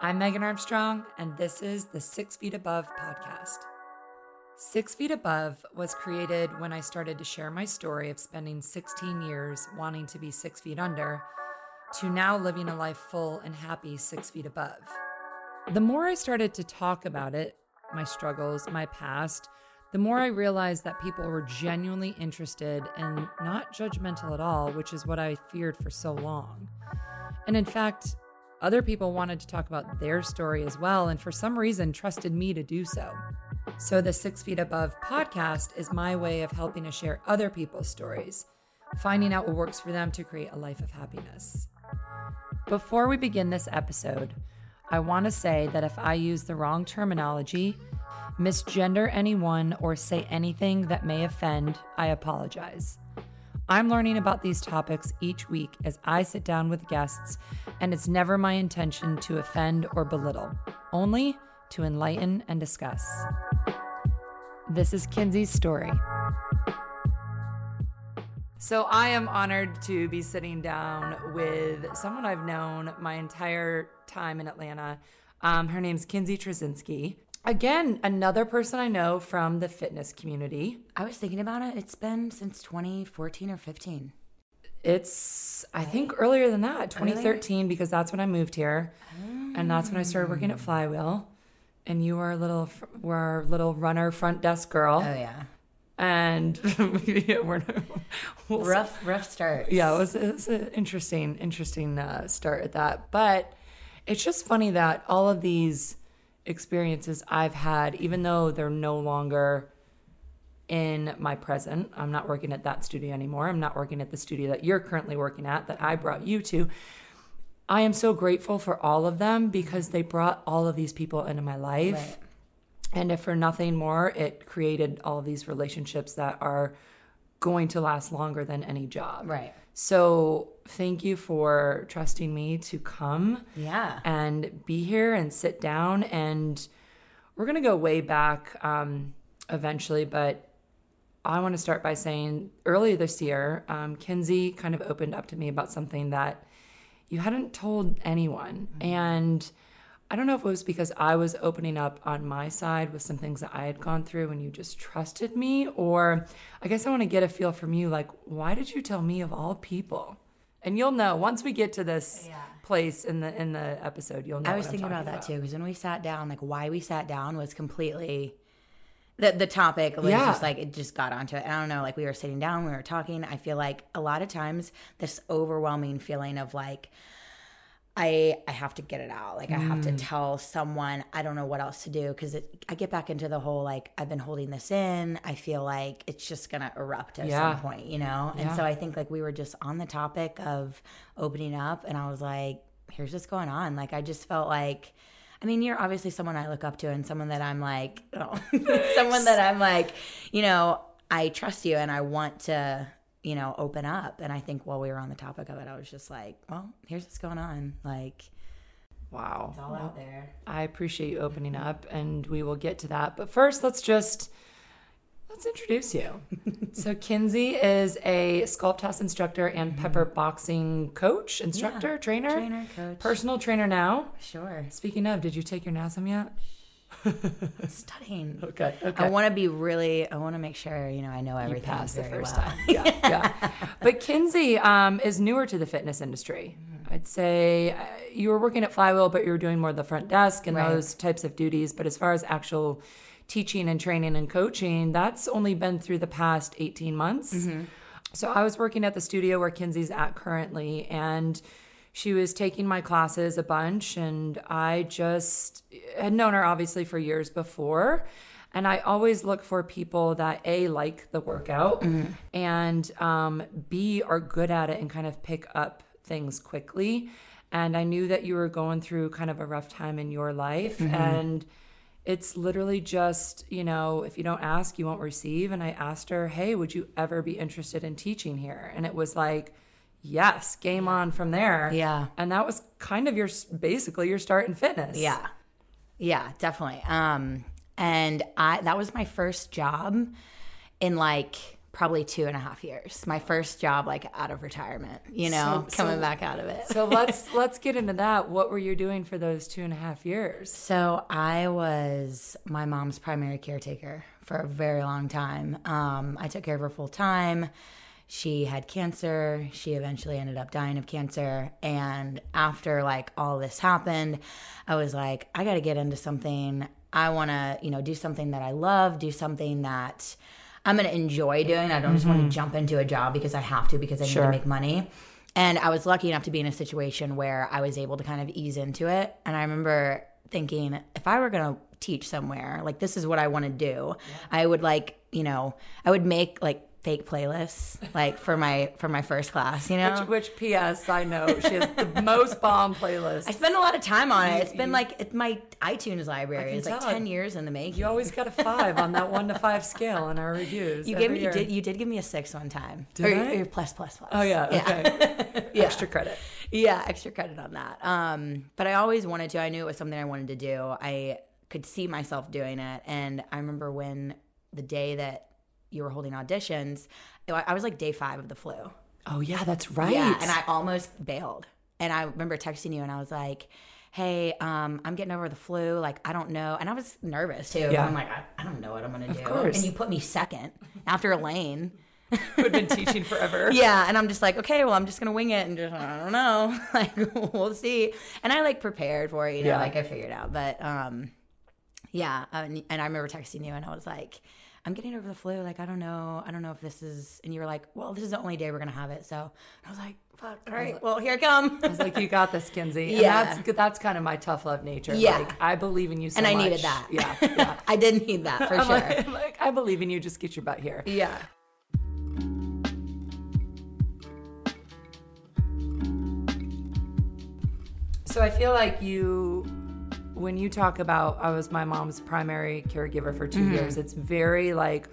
I'm Megan Armstrong, and this is the Six Feet Above podcast. Six Feet Above was created when I started to share my story of spending 16 years wanting to be six feet under to now living a life full and happy six feet above. The more I started to talk about it, my struggles, my past, the more I realized that people were genuinely interested and not judgmental at all, which is what I feared for so long. And in fact, other people wanted to talk about their story as well, and for some reason trusted me to do so. So, the Six Feet Above podcast is my way of helping to share other people's stories, finding out what works for them to create a life of happiness. Before we begin this episode, I want to say that if I use the wrong terminology, misgender anyone, or say anything that may offend, I apologize. I'm learning about these topics each week as I sit down with guests, and it's never my intention to offend or belittle, only to enlighten and discuss. This is Kinsey's story. So, I am honored to be sitting down with someone I've known my entire time in Atlanta. Um, her name's Kinsey Trzynski. Again, another person I know from the fitness community. I was thinking about it. It's been since 2014 or 15. It's, I think, earlier than that, 2013, because that's when I moved here. And that's when I started working at Flywheel. And you were a little, were our little runner front desk girl. Oh yeah, And yeah, we're, we'll rough, rough start. yeah, it was, it was an interesting, interesting uh, start at that. But it's just funny that all of these experiences I've had, even though they're no longer in my present, I'm not working at that studio anymore. I'm not working at the studio that you're currently working at, that I brought you to. I am so grateful for all of them because they brought all of these people into my life. Right. And if for nothing more, it created all of these relationships that are going to last longer than any job. Right. So thank you for trusting me to come Yeah. and be here and sit down. And we're going to go way back um, eventually, but I want to start by saying earlier this year, um, Kinsey kind of opened up to me about something that you hadn't told anyone. And I don't know if it was because I was opening up on my side with some things that I had gone through and you just trusted me, or I guess I want to get a feel from you like, why did you tell me of all people? And you'll know once we get to this Yeah. place in the in the episode, you'll know. I was thinking about that too because when we sat down, like why we sat down was completely the the topic was Yeah. just like it just got onto it. And I don't know, like we were sitting down, we were talking. I feel like a lot of times this overwhelming feeling of like I I have to get it out. Like I have Mm. to tell someone I don't know what else to do because I get back into the whole like I've been holding this in. I feel like it's just gonna erupt at Yeah. some point, you know. And Yeah. so I think like we were just on the topic of opening up, and I was like, here's what's going on. Like I just felt like. I mean, you're obviously someone I look up to and someone that I'm like, oh, someone that I'm like, you know, I trust you and I want to, you know, open up. And I think while we were on the topic of it, I was just like, well, here's what's going on. Like, Wow. it's all out there. I appreciate you opening up, and we will get to that. But first, let's just let's introduce you. so, Kinsey is a sculpt house instructor and mm-hmm. pepper boxing coach, instructor, trainer, Trainer, coach. personal trainer now. Sure. Speaking of, did you take your NASM yet? Studying. Okay, okay. I want to be really, I want to make sure, you know, I know everything passed the very first well. time. Yeah, yeah. But Kinsey um, is newer to the fitness industry. I'd say uh, you were working at Flywheel, but you were doing more of the front desk and Right. those types of duties. But as far as actual teaching and training and coaching, that's only been through the past 18 months. So I was working at the studio where Kinsey's at currently, and she was taking my classes a bunch, and I just had known her obviously for years before. And I always look for people that A, like the workout, and um, B, are good at it and kind of pick up things quickly. And I knew that you were going through kind of a rough time in your life. And it's literally just, you know, if you don't ask, you won't receive. And I asked her, hey, would you ever be interested in teaching here? And it was like, yes, game on from there. Yeah. And that was kind of your, basically your start in fitness. Yeah. Yeah, definitely. Um and I that was my first job in like probably two and a half years. My first job, like out of retirement, you know, So- coming so- back out of it. So let's let's get into that. What were you doing for those two and a half years? So I was my mom's primary caretaker for a very long time. Um, I took care of her full time. She had cancer. She eventually ended up dying of cancer. And after like all this happened, I was like, I got to get into something. I want to, you know, do something that I love, do something that I'm going to enjoy doing. I don't just want to mm-hmm. jump into a job because I have to because I need to make money. And I was lucky enough to be in a situation where I was able to kind of ease into it. And I remember thinking, if I were going to teach somewhere, like this is what I want to do, I would like, you know, I would make like fake playlists like for my for my first class, you know. Which, which P.S. i know she has the most bomb playlist. I spend a lot of time on it. It's been like it's my iTunes library. It's like ten years in the making. you always got a five on that one to five scale in our reviews. You gave me you did you did give me a six one time. Did or, I? or plus plus plus. Oh yeah, okay. Yeah. Extra credit. yeah, extra credit on that. Um, but I always wanted to. I knew it was something I wanted to do. I could see myself doing it, and I remember when the day that you were holding auditions, I I was like day five of the flu. Oh yeah, that's right. Yeah, and I almost bailed. And I remember texting you, and I was like. Hey, um, I'm getting over the flu. Like, I don't know. And I was nervous too. Yeah. I'm like, I, I don't know what I'm going to do. course. And you put me second after Elaine. who had been teaching forever. Yeah, and I'm just like, okay, well, I'm just gonna wing it and just I don't know, like we'll see. And I like prepared for it, you know, Yeah. like I figured out. But um, yeah, and, and I remember texting you, and I was like, I'm getting over the flu. Like I don't know, I don't know if this is. And you were like, well, this is the only day we're gonna have it. So I was like, fuck, all right, well, here I come. I was like, you got this, Kinsey. And Yeah. that's that's kind of my tough love nature. Yeah. Like I believe in you so and I much. needed that. Yeah. Yeah. I did need that for sure. like, like, I believe in you. Just get your butt here. yeah. So I feel like you, when you talk about, I was my mom's primary caregiver for 2 years. It's very like,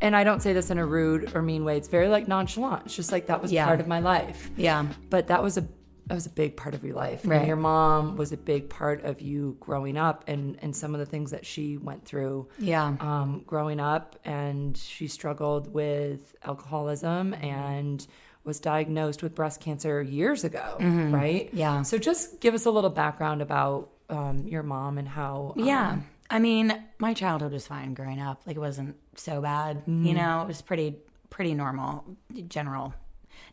and I don't say this in a rude or mean way. It's very like nonchalant. It's just like that was Yeah. part of my life. Yeah. But that was a that was a big part of your life. And Right. your mom was a big part of you growing up, and and some of the things that she went through. Yeah. um, growing up, and she struggled with alcoholism and was diagnosed with breast cancer years ago, right? Mm-hmm. Yeah. So just give us a little background about um, your mom and how. um, Yeah. I mean, my childhood was fine growing up. Like it wasn't so bad. You know, it was pretty pretty normal, general.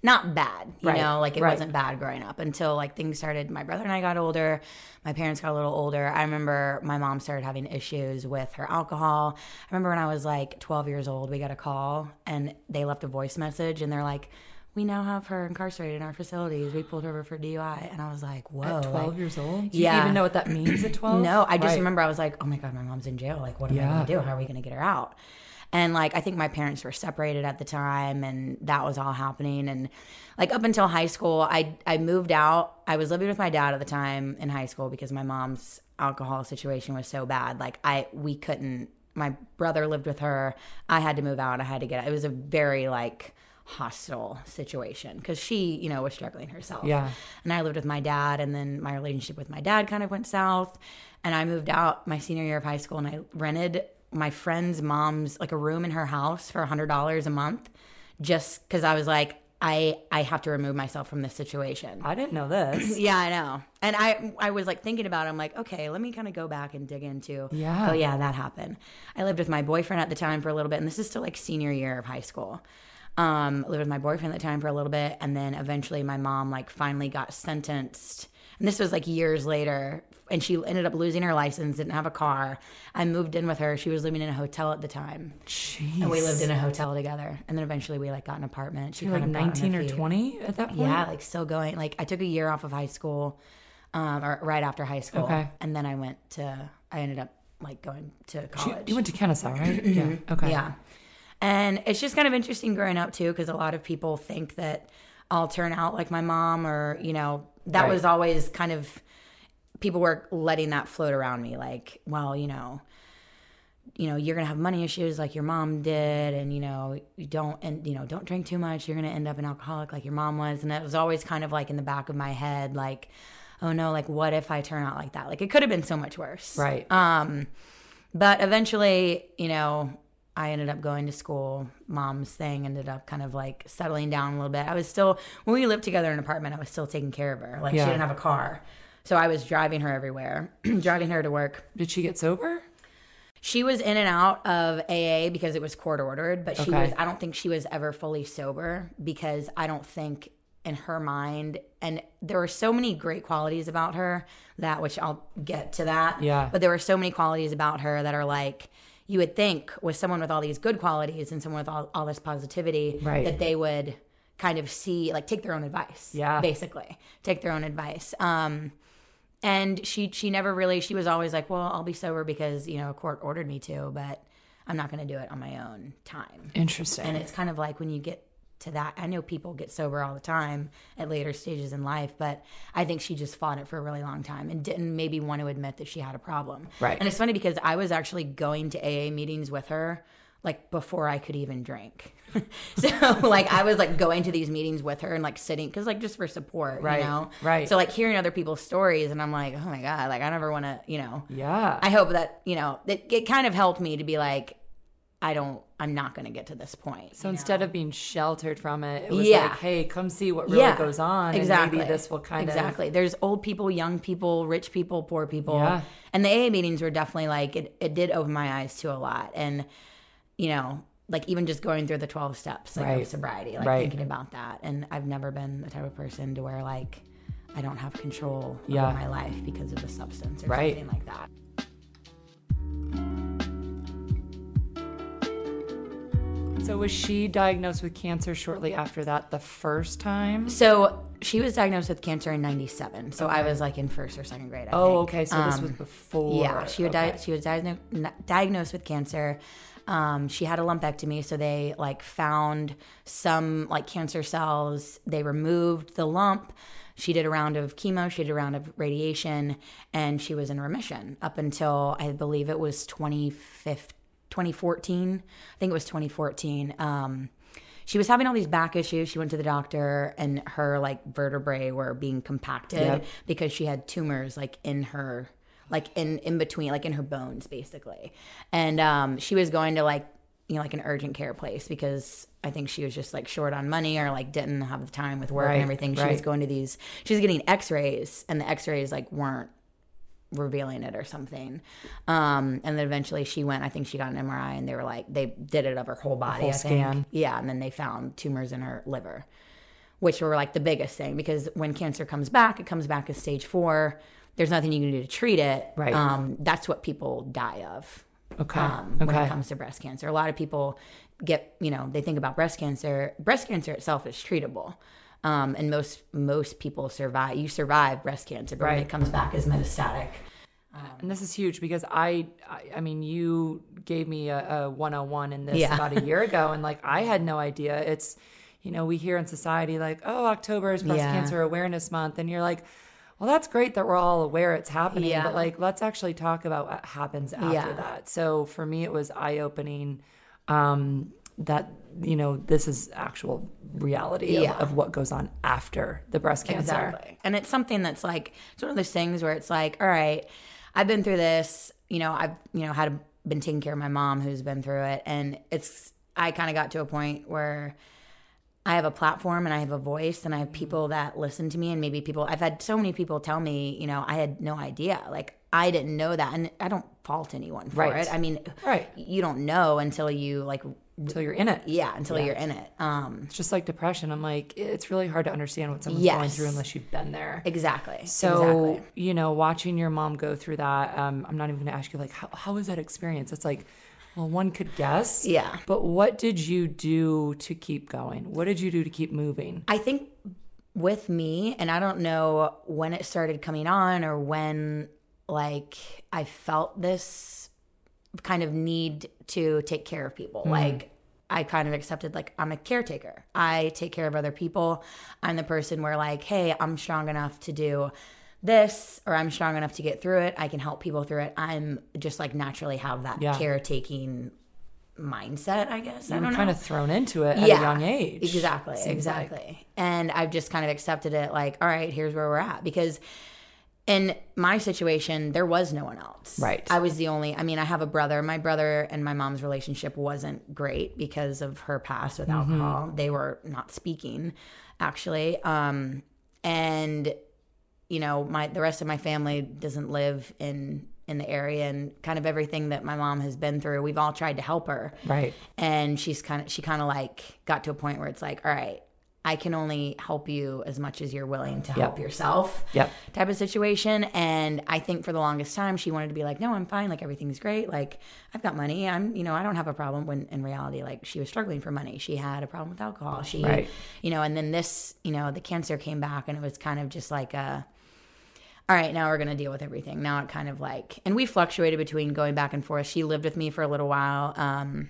Not bad, you Right, know, like it right. wasn't bad growing up until like things started. My brother and I got older. My parents got a little older. I remember my mom started having issues with her alcohol. I remember when I was like 12 years old, we got a call and they left a voice message and they're like, we now have her incarcerated in our facilities. We pulled her over for DUI. And I was like, whoa. At 12 like, years old? Do you even know what that means at 12? no, I just Right. remember I was like, oh my God, my mom's in jail. Like, what am I going to do? How are we going to get her out? And like, I think my parents were separated at the time and that was all happening. And like, up until high school, I, I moved out. I was living with my dad at the time in high school because my mom's alcohol situation was so bad. Like, I, we couldn't, my brother lived with her. I had to move out. I had to get, it was a very like, hostile situation because she you know was struggling herself Yeah. and I lived with my dad, and then my relationship with my dad kind of went south. And I moved out my senior year of high school, and I rented my friend's mom's like a room in her house for a hundred dollars a month, just because I was like, I I have to remove myself from this situation. I didn't know this. Yeah, I know. And I I was like thinking about it. I'm like, okay, let me kind of go back and dig into. Yeah. Oh yeah, that happened. I lived with my boyfriend at the time for a little bit, and this is still like senior year of high school. Um, lived with my boyfriend at the time for a little bit, and then eventually my mom like finally got sentenced. And this was like years later, and she ended up losing her license, didn't have a car. I moved in with her. She was living in a hotel at the time, Jeez. and we lived in a hotel together. And then eventually we like got an apartment. She You're like kind of got on her 19 or 20 at that point? Yeah, like still going. Like I took a year off of high school, um, or right after high school, Okay. and then I went to. I ended up like going to college. you went to Kennesaw, right? Yeah. Okay. Yeah, and it's just kind of interesting growing up too, because a lot of people think that I'll turn out like my mom, or you know, that Right. was always kind of people were letting that float around me, like, well, you know. You know, you're gonna have money issues like your mom did, and you know, you don't, and you know, don't drink too much. You're gonna end up an alcoholic like your mom was, and that was always kind of like in the back of my head, like, oh no, like what if I turn out like that? Like it could have been so much worse, Right. um, but eventually, you know, I ended up going to school. Mom's thing ended up kind of like settling down a little bit. I was still when we lived together in an apartment. I was still taking care of her. Like Yeah. she didn't have a car, so I was driving her everywhere, driving her to work. Did she get sober? She was in and out of AA because it was court ordered, but she Okay. was I don't think she was ever fully sober because I don't think in her mind and there were so many great qualities about her that which I'll get to that. Yeah. But there were so many qualities about her that are like you would think with someone with all these good qualities and someone with all, all this positivity Right. that they would kind of see like take their own advice. Yeah. Basically. Take their own advice. Um and she she never really she was always like well i'll be sober because you know a court ordered me to but i'm not going to do it on my own time Interesting. and it's kind of like when you get to that i know people get sober all the time at later stages in life but i think she just fought it for a really long time and didn't maybe want to admit that she had a problem Right. and it's funny because i was actually going to aa meetings with her like before i could even drink so like i was like going to these meetings with her and like sitting because like just for support Right, you know right. so like hearing other people's stories and i'm like oh my god like i never want to you know yeah. i hope that you know it, it kind of helped me to be like i don't i'm not going to get to this point so instead know? of being sheltered from it, it was Yeah. like, hey, come see what really Yeah, goes on. exactly And maybe this will kind of exactly there's old people young people rich people poor people Yeah. and the aa meetings were definitely like it, it did open my eyes to a lot and you know like even just going through the 12 steps like Right. of sobriety like Right. thinking about that and i've never been the type of person to where like i don't have control Yeah. over my life because of a substance or Right. something like that So was she diagnosed with cancer shortly after that the first time? So she was diagnosed with cancer in '97. So I was like in first or second grade. I Oh, think. okay. So this was Um, before. Yeah, she was di- she was diagnosed diagnosed with cancer. Um, she had a lumpectomy, so they like found some like cancer cells. They removed the lump. She did a round of chemo. She did a round of radiation, and she was in remission up until I believe it was 2015, 2014. I think it was 2014. Um, she was having all these back issues. She went to the doctor, and her like vertebrae were being compacted Yep. because she had tumors like in her like in in between like in her bones basically and um she was going to like you know like an urgent care place because i think she was just like short on money or like didn't have the time with work Right, and everything she was going to these she was getting x-rays and the x-rays like weren't revealing it or something um and then eventually she went i think she got an mri and they were like they did it of her whole body whole I think. scan. yeah and then they found tumors in her liver which were like the biggest thing because when cancer comes back, it comes back as stage four. There's nothing you can do to treat it. Right. Um, that's what people die of Okay. um, when it comes to breast cancer. A lot of people get, you know, they think about breast cancer. Breast cancer itself is treatable. Um, and most most people survive. You survive breast cancer, but when Right. it comes back as metastatic, and this is huge because I, I, I mean, you gave me a, a 101 in this Yeah. about a year ago, and like I had no idea. It's, you know, we hear in society like, oh, October is Breast Yeah. Cancer Awareness Month, and you're like, well, that's great that we're all aware it's happening, Yeah. but like, let's actually talk about what happens after that. So for me, it was eye opening. Um, that you know this is actual reality of, Yeah. of what goes on after the breast cancer Exactly. And it's something that's like it's one of those things where it's like, all right, I've been through this, you know, I've, you know, had been taking care of my mom who's been through it and it's I kind of got to a point where I have a platform and I have a voice and I have people mm-hmm. that listen to me and maybe people I've had so many people tell me, you know, I had no idea. Like I didn't know that and I don't fault anyone for Right. it. I mean, Right. you don't know until you like until you're in it yeah, until you're in it. Um It's just like depression. I'm like, it's really hard to understand what someone's going through unless you've been there. exactly. So, exactly. you know, watching your mom go through that, um, I'm not even going to ask you, like, how, how was that experience? It's like, well, one could guess. Yeah. But what did you do to keep going? What did you do to keep moving? I think with me, and I don't know when it started coming on or when like I felt this kind of need to take care of people. Hmm. Like I kind of accepted like I'm a caretaker. I take care of other people. I'm the person where like, hey, I'm strong enough to do this or I'm strong enough to get through it. I can help people through it. I'm just like naturally have that Yeah. caretaking mindset, I guess. I You were don't know kind of thrown into it at a young age. Exactly, seems like. exactly. And I've just kind of accepted it like, all right, here's where we're at because in my situation, there was no one else. Right. I was the only, I mean, I have a brother. My brother and my mom's relationship wasn't great because of her past with Mm-hmm. alcohol. They were not speaking, actually. Um, and, you know, my, the rest of my family doesn't live in, in the area and kind of everything that my mom has been through. We've all tried to help her Right. and she's kind of she kind of like got to a point where it's like all right i can only help you as much as you're willing to help yourself Yep. type of situation and i think for the longest time she wanted to be like no i'm fine like everything's great like i've got money i'm you know i don't have a problem when in reality like she was struggling for money she had a problem with alcohol she Right. you know and then this you know the cancer came back and it was kind of just like a all right, now we're going to deal with everything. Now it kind of like, and we fluctuated between going back and forth. She lived with me for a little while. Um,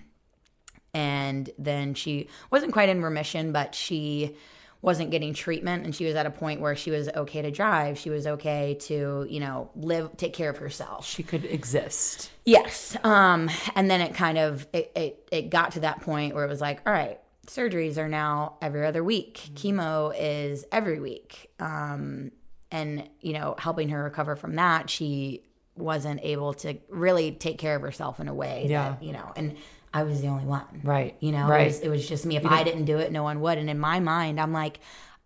and then she wasn't quite in remission, but she wasn't getting treatment. And she was at a point where she was okay to drive. She was okay to, you know, live, take care of herself. She could exist. Yes. Um, and then it kind of it, it it got to that point where it was like, all right, surgeries are now every other week. Chemo is every week. Um, and you know, helping her recover from that, she wasn't able to really take care of herself in a way Yeah. that, you know, and I was the only one. Right. You know, Right. it, was, it was just me. If I didn't do it, no one would. And in my mind, I'm like,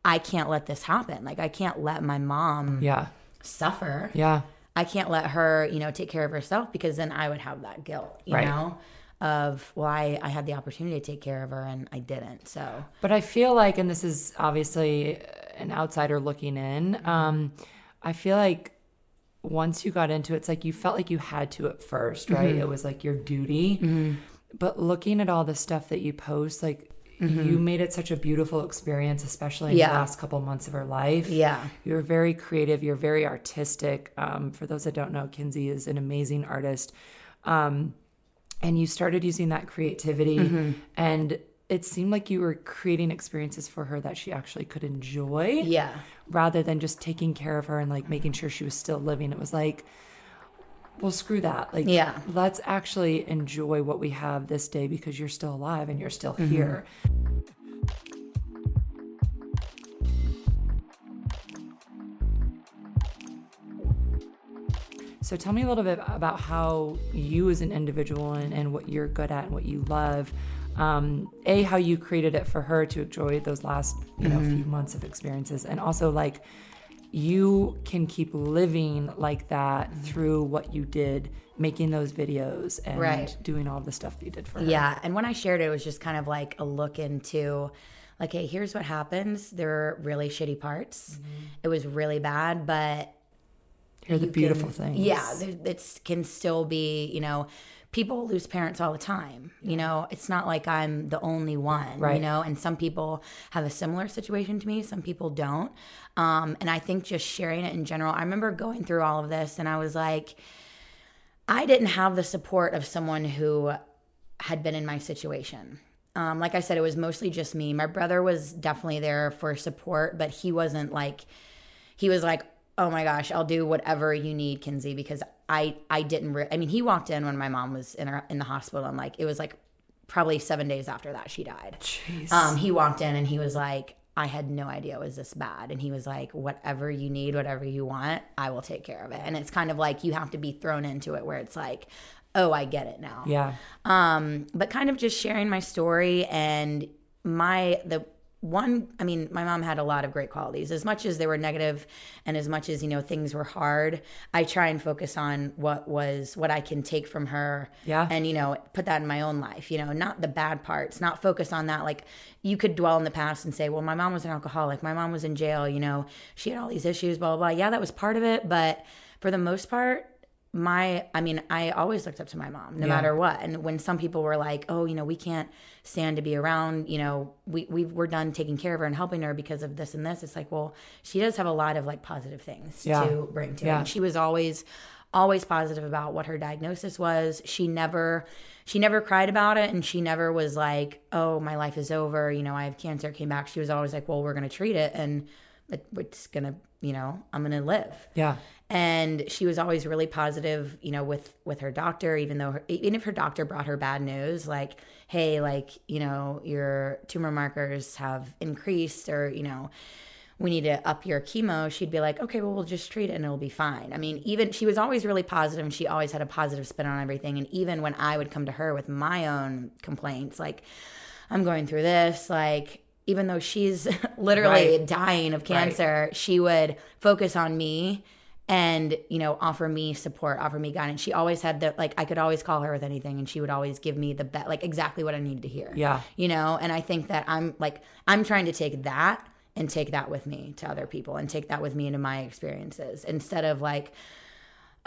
I can't let this happen. Like I can't let my mom Yeah. suffer. Yeah. I can't let her, you know, take care of herself because then I would have that guilt, you Right. know, of why I, I had the opportunity to take care of her and I didn't. So But I feel like, and this is obviously an outsider looking in, mm-hmm. um, I feel like once you got into it, it's like you felt like you had to at first, right? Mm-hmm. It was like your duty. Mm-hmm. But looking at all the stuff that you post, like you made it such a beautiful experience, especially in Yeah. the last couple months of her life. yeah, You're very creative. You're very artistic. Um, for those that don't know, Kinsey is an amazing artist. Um, and you started using that creativity, Mm-hmm. and it seemed like you were creating experiences for her that she actually could enjoy yeah, rather than just taking care of her and like making sure she was still living. It was like, well, screw that. Like, Yeah. let's actually enjoy what we have this day because you're still alive and you're still Mm-hmm. here. So tell me a little bit about how you as an individual and, and what you're good at and what you love. Um, a, how you created it for her to enjoy those last, you know, few months of experiences. And also like you can keep living like that mm-hmm. through what you did, making those videos and Right. doing all the stuff you did for her. yeah. And when I shared it, it was just kind of like a look into like, hey, here's what happens. There are really shitty parts. Mm-hmm. It was really bad, but Here are the beautiful can- things. Yeah, it can still be, you know, people lose parents all the time. You know, it's not like I'm the only one, right. you know, and some people have a similar situation to me, some people don't. Um, and I think just sharing it in general, I remember going through all of this and I was like, I didn't have the support of someone who had been in my situation. Um, like I said, it was mostly just me. My brother was definitely there for support, but he wasn't like, he was like, "Oh my gosh, I'll do whatever you need, Kinsey," because I I didn't. Re- I mean, he walked in when my mom was in her in the hospital, and like it was like probably seven days after that she died. Jeez. Um, he walked in and he was like, I had no idea it was this bad. And he was like, whatever you need, whatever you want, I will take care of it. And it's kind of like you have to be thrown into it where it's like, oh, I get it now. yeah. Um, but kind of just sharing my story and my the one I mean, my mom had a lot of great qualities. As much as they were negative and as much as, you know, things were hard, I try and focus on what was what I can take from her Yeah. and, you know, put that in my own life, you know, not the bad parts, not focus on that. Like you could dwell in the past and say, Well, my mom was an alcoholic, my mom was in jail, you know, she had all these issues, blah, blah, blah. Yeah, that was part of it, but for the most part, my i mean i always looked up to my mom no Yeah. matter what and when some people were like oh you know we can't stand to be around you know we, we we're done taking care of her and helping her because of this and this it's like well she does have a lot of like positive things Yeah. to bring to Yeah. and she was always always positive about what her diagnosis was she never she never cried about it and she never was like oh my life is over you know i have cancer came back she was always like well we're going to treat it and it, it's going to you know i'm going to live Yeah. And she was always really positive you know with with her doctor even though her, even if her doctor brought her bad news like hey like you know your tumor markers have increased or you know we need to up your chemo, she'd be like, okay, well, we'll just treat it and it'll be fine. I mean, even she was always really positive and she always had a positive spin on everything. And even when I would come to her with my own complaints, like, I'm going through this, like, even though she's literally Right. dying of cancer, she would focus on me and you know offer me support offer me guidance. She always had the like i could always call her with anything and she would always give me the bet like exactly what i needed to hear. Yeah. you know and i think that i'm like i'm trying to take that and take that with me to other people and take that with me into my experiences instead of like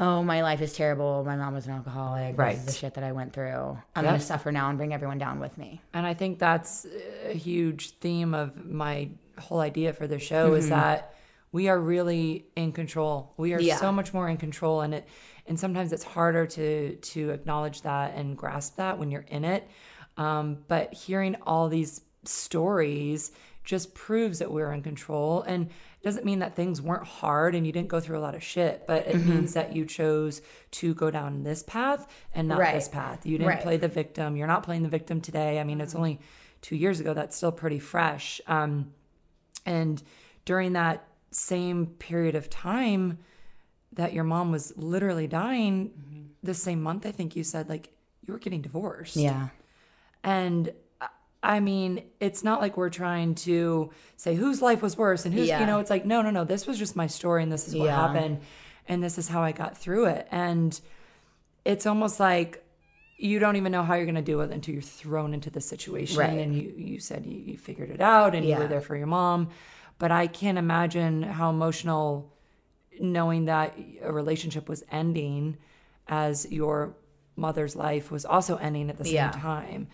oh my life is terrible. My mom was an alcoholic. Right. this is the shit that i went through. I'm Yep. gonna suffer now and bring everyone down with me. And I think that's a huge theme of my whole idea for the show is mm-hmm. that we are really in control. We are Yeah. so much more in control and it and sometimes it's harder to to acknowledge that and grasp that when you're in it. Um, but hearing all these stories just proves that we're in control and it doesn't mean that things weren't hard and you didn't go through a lot of shit, but it means that you chose to go down this path and not Right. this path. You didn't Right. play the victim. You're not playing the victim today. I mean, it's only two years ago. That's still pretty fresh. Um, and during that same period of time that your mom was literally dying, mm-hmm. the same month, I think you said, like, you were getting divorced. yeah And I mean, it's not like we're trying to say whose life was worse and who's, Yeah. you know, it's like, no, no, no, this was just my story and this is what Yeah. happened and this is how I got through it. And it's almost like you don't even know how you're going to do it until you're thrown into the situation. Right. And you, you said you, you figured it out and you were there for your mom. But I can't imagine how emotional knowing that a relationship was ending as your mother's life was also ending at the same Yeah. time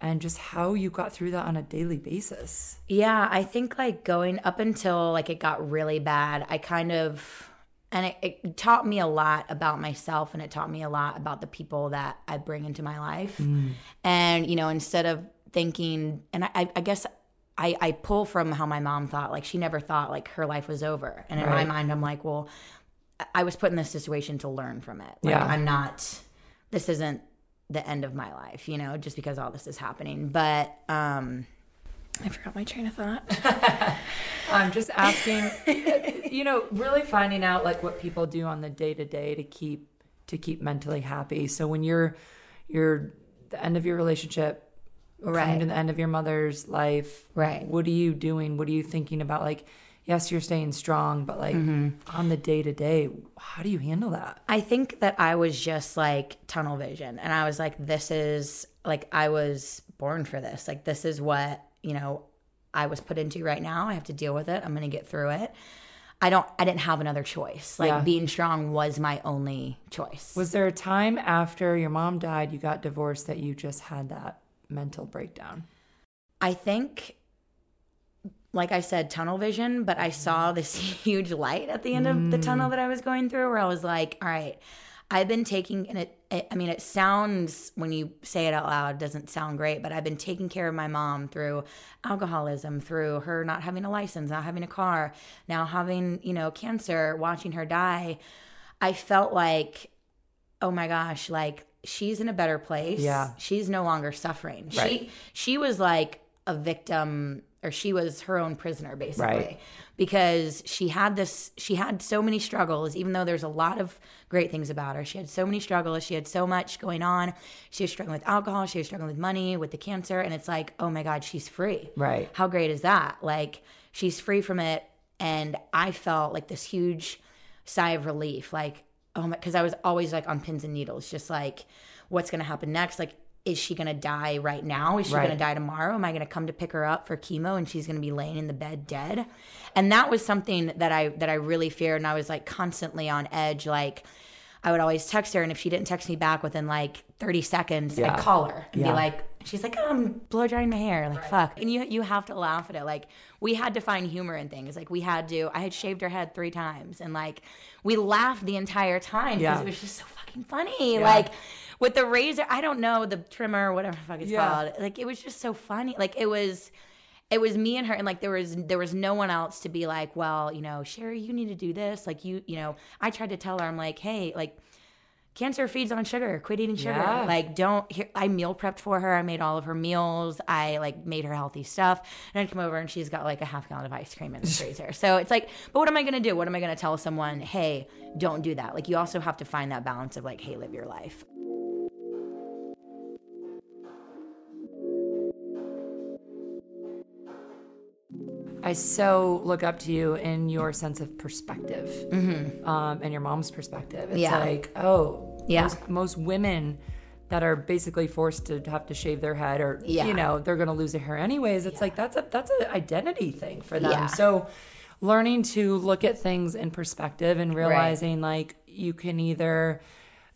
and just how you got through that on a daily basis Yeah, I think like going up until like it got really bad, I kind of and it, it taught me a lot about myself and it taught me a lot about the people that I bring into my life. Mm. And, you know, instead of thinking and I, I guess I, I pull from how my mom thought, like she never thought like her life was over. And in Right. my mind, I'm like, well, I was put in this situation to learn from it. Like Yeah. I'm not this isn't the end of my life, you know, just because all this is happening. But um I forgot my train of thought. i'm just asking you know really finding out like what people do on the day to day to keep to keep mentally happy so when you're you're the end of your relationship coming Right. to the end of your mother's life Right. what are you doing what are you thinking about like yes you're staying strong but like Mm-hmm. on the day to day how do you handle that I think that I was just like tunnel vision and I was like this is like I was born for this. Like this is what, you know, I was put into right now. I have to deal with it. I'm going to get through it. I don't I didn't have another choice. Like Yeah. being strong was my only choice. Was there a time after your mom died, you got divorced, that you just had that mental breakdown? I think like I said tunnel vision, but I saw mm. this huge light at the end of the tunnel mm. that I was going through where I was like, all right, I've been taking and it, it I mean it sounds when you say it out loud doesn't sound great, but I've been taking care of my mom through alcoholism, through her not having a license, not having a car, now having, you know, cancer, watching her die. I felt like oh my gosh, like she's in a better place. Yeah. She's no longer suffering. Right. She she was like a victim or she was her own prisoner basically. Right. Because she had this she had so many struggles, even though there's a lot of great things about her. She had so many struggles. She had so much going on. She was struggling with alcohol, she was struggling with money, with the cancer, and it's like, oh my God, she's free. Right. How great is that? Like she's free from it. And I felt like this huge sigh of relief. Like, oh my, because I was always like on pins and needles, just like, what's going to happen next? Like, is she going to die right now? Is she Right. going to die tomorrow? Am I going to come to pick her up for chemo and she's going to be laying in the bed dead? And that was something that I that I really feared and I was like constantly on edge like I would always text her and if she didn't text me back within like 30 seconds, Yeah. I'd call her and Yeah. be like she's like, oh, I'm blow drying my hair. Like, fuck. And you you have to laugh at it. Like, we had to find humor in things. Like, we had to, I had shaved her head three times. And like, we laughed the entire time because Yeah. it was just so fucking funny. Yeah. Like, with the razor, I don't know, the trimmer, whatever the fuck it's Yeah. called. Like, it was just so funny. Like, it was. It was me and her, and like there was there was no one else to be like, well, you know, Sherry, you need to do this. Like you, you know, I tried to tell her, I'm like, hey, like cancer feeds on sugar. Quit eating sugar. Yeah. Like, don't. Here, I meal prepped for her. I made all of her meals. I like made her healthy stuff. And I'd come over and she's got like a half gallon of ice cream in the freezer. So it's like, but what am I gonna do? What am I gonna tell someone? Hey, don't do that. Like, you also have to find that balance of like, hey, live your life. I so look up to you in your sense of perspective um, and your mom's perspective. It's Mm-hmm. Yeah. like, oh, Yeah. most, most women that are basically forced to have to shave their head or, Yeah. you know, they're going to lose their hair anyways. It's like, that's a, that's an identity thing for them. Yeah. So learning to look at things in perspective and realizing like you can either,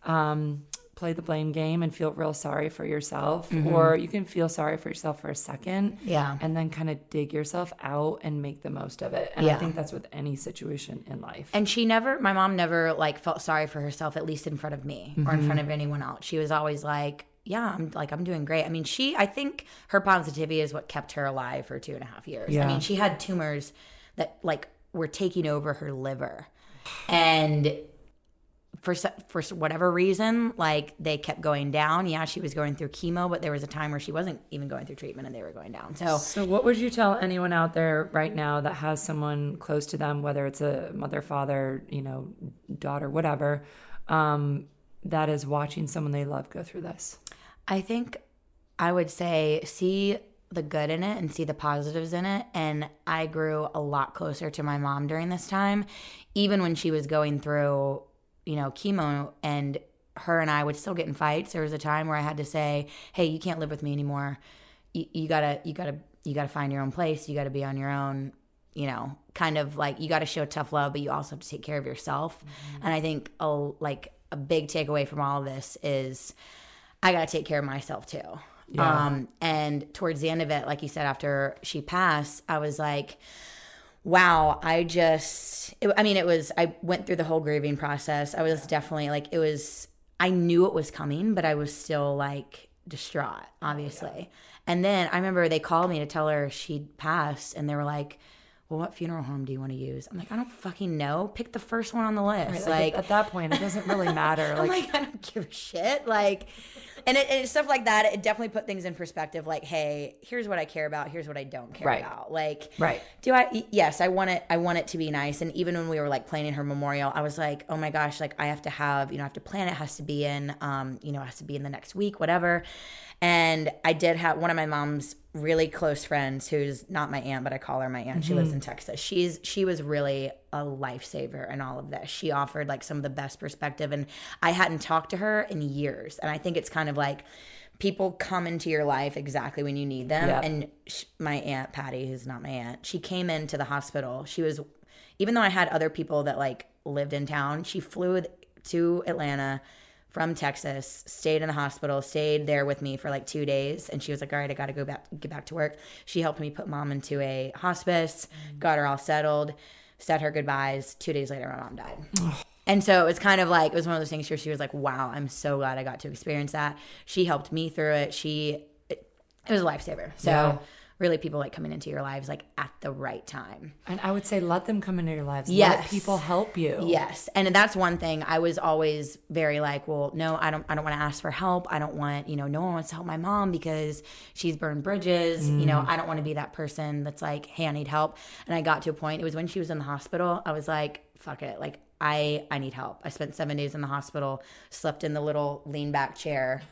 um, play the blame game and feel real sorry for yourself or you can feel sorry for yourself for a second Mm-hmm. Yeah. and then kind of dig yourself out and make the most of it. And I think that's with any situation in life. And she never, my mom never like felt sorry for herself, at least in front of me or in front of anyone else. She was always like, yeah, I'm like, I'm doing great. I mean, she, I think her positivity is what kept her alive for two and a half years. Yeah. I mean, she had tumors that like were taking over her liver. And for for whatever reason, like they kept going down. Yeah, she was going through chemo, but there was a time where she wasn't even going through treatment and they were going down. So So, what would you tell anyone out there right now that has someone close to them, whether it's a mother, father, you know, daughter, whatever, um, that is watching someone they love go through this? I think I would say see the good in it and see the positives in it. And I grew a lot closer to my mom during this time, even when she was going through, you know, chemo and her and I would still get in fights. There was a time where I had to say, Hey, you can't live with me anymore. You, you gotta, you gotta, you gotta find your own place. You gotta be on your own, you know, kind of like you gotta show tough love, but you also have to take care of yourself. And I think a, like a big takeaway from all of this is, I got to take care of myself too. Yeah. Um, and towards the end of it, like you said, after she passed, I was like, wow, I just, it, I mean, it was, I went through the whole grieving process. I was definitely like, it was, I knew it was coming, but I was still like distraught, obviously. And then I remember they called me to tell her she'd passed, and they were like, well, what funeral home do you want to use? I'm like, I don't fucking know. Pick the first one on the list. Like, like at, at that point, it doesn't really matter. I'm Like, like, I don't give a shit. Like, and it, and stuff like that. It definitely put things in perspective. Like, hey, here's what I care about. Here's what I don't care Right. about. Like, Right. Do I? Yes, I want it. I want it to be nice. And even when we were like planning her memorial, I was like, oh my gosh, like I have to have, you know, I have to plan it. Has to be in, um, you know, it has to be in the next week, whatever. And I did have one of my mom's really close friends, who's not my aunt, but I call her my aunt. She lives in Texas. She's she was really a lifesaver in all of this. She offered like some of the best perspective, and I hadn't talked to her in years. And I think it's kind of like people come into your life exactly when you need them. Yeah. And sh- my aunt Patty, who's not my aunt, she came into the hospital. She was, even though I had other people that like lived in town, she flew to Atlanta from Texas, stayed in the hospital, stayed there with me for like two days, and she was like, "All right, I got to go back, get back to work." She helped me put mom into a hospice, mm. got her all settled, said her goodbyes. Two days later, my mom died. And so it was kind of like it was one of those things where she was like, "Wow, I'm so glad I got to experience that." She helped me through it. She it, it was a lifesaver. So Yeah. Really, people like coming into your lives like at the right time. and I would say let them come into your lives. Let people help you. Yes, and that's one thing I was always very like, well, no, I don't, I don't want to ask for help. I don't want, you know, no one wants to help my mom because she's burned bridges. You know, mm. I don't want to be that person that's like, hey, I need help. And I got to a point. It was when she was in the hospital. I was like, fuck it, like I, I need help. I spent seven days in the hospital, slept in the little lean back chair.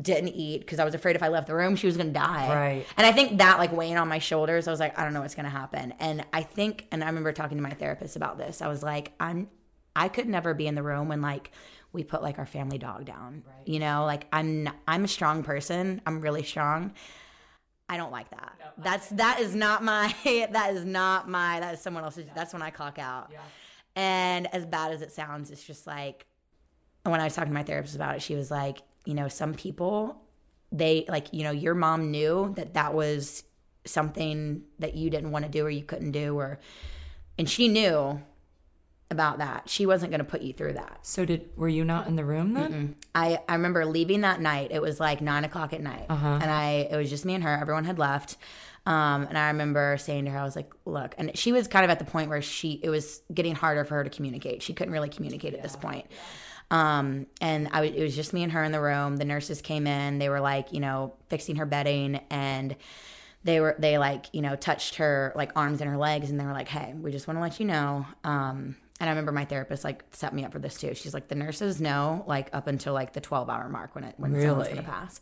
Didn't eat because I was afraid if I left the room, she was gonna die. Right. And I think that like weighing on my shoulders, I was like, I don't know what's gonna happen. And I think, and I remember talking to my therapist about this. I was like, I'm, I could never be in the room when like we put like our family dog down. Right. You know, like I'm, I'm a strong person. I'm really strong. I don't like that. that's that is not my. That is not my. That is someone else's. That's when I clock out. And as bad as it sounds, it's just like when I was talking to my therapist about it, she was like, you know, some people, they like, you know, your mom knew that that was something that you didn't want to do or you couldn't do, or, and she knew about that. She wasn't going to put you through that. So did were you not in the room then? I, I remember leaving that night. It was like nine o'clock at night, and I it was just me and her. Everyone had left, um, and I remember saying to her, I was like, "Look," and she was kind of at the point where she it was getting harder for her to communicate. She couldn't really communicate at this point. Um, and I, w- it was just me and her in the room. The nurses came in. They were like, you know, fixing her bedding and they were they like you know touched her like arms and her legs and they were like hey we just want to let you know um and i remember my therapist like set me up for this too she's like the nurses know like up until like the 12 hour mark when it when someone's Really? gonna pass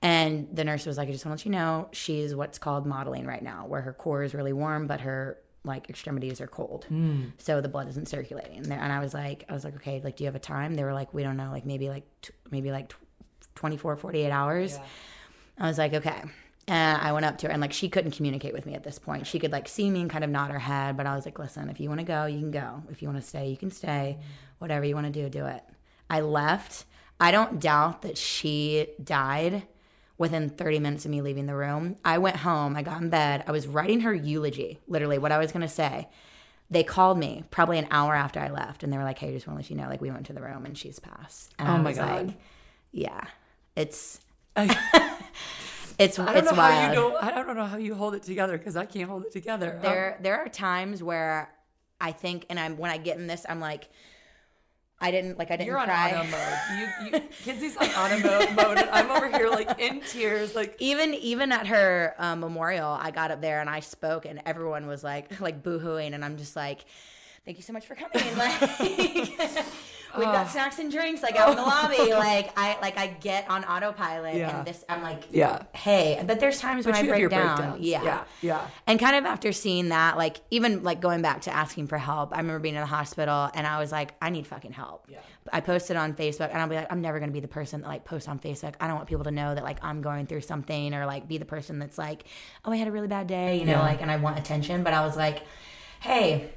and the nurse was like i just want to let you know she's what's called mottling right now where her core is really warm but her like extremities are cold hmm. so the blood isn't circulating and, there- and i was like i was like okay like do you have a time they were like we don't know like maybe like t- maybe like tw 24 48 hours I was like, okay. And I went up to her and like she couldn't communicate with me at this point. She could like see me and kind of nod her head, but I was like, listen, if you want to go, you can go. If you want to stay, you can stay. Hmm. Whatever you want to do, do it. I left. I don't doubt that she died within 30 minutes of me leaving the room. I went home, I got in bed, I was writing her eulogy, literally what I was going to say. They called me probably an hour after I left and they were like, hey, just want to let you know, like, we went to the room and she's passed. And Oh I my God. like, yeah, it's, I, it's, I don't it's know wild. how you don't. I don't know how you hold it together because I can't hold it together. Um, there there are times where I think, and I'm when I get in this, I'm like, I didn't like I didn't You're on cry. auto mode. You, you, Kinsey's on auto mode, mode, and I'm over here like in tears. Like Even even at her uh, memorial, I got up there and I spoke, and everyone was like like boohooing, and I'm just like. Thank you so much for coming. Like, we've got snacks and drinks like out in the lobby. Like I like I get on autopilot, Yeah. and this I'm like, Yeah. hey. But there's times when I break down. Yeah, Yeah, yeah. And kind of after seeing that, like even like going back to asking for help, I remember being in the hospital and I was like, I need fucking help. Yeah. I posted on Facebook and I'll be like, I'm never gonna be the person that like posts on Facebook. I don't want people to know that like I'm going through something or like be the person that's like, oh, I had a really bad day, you know, like, and I want attention. But I was like, hey,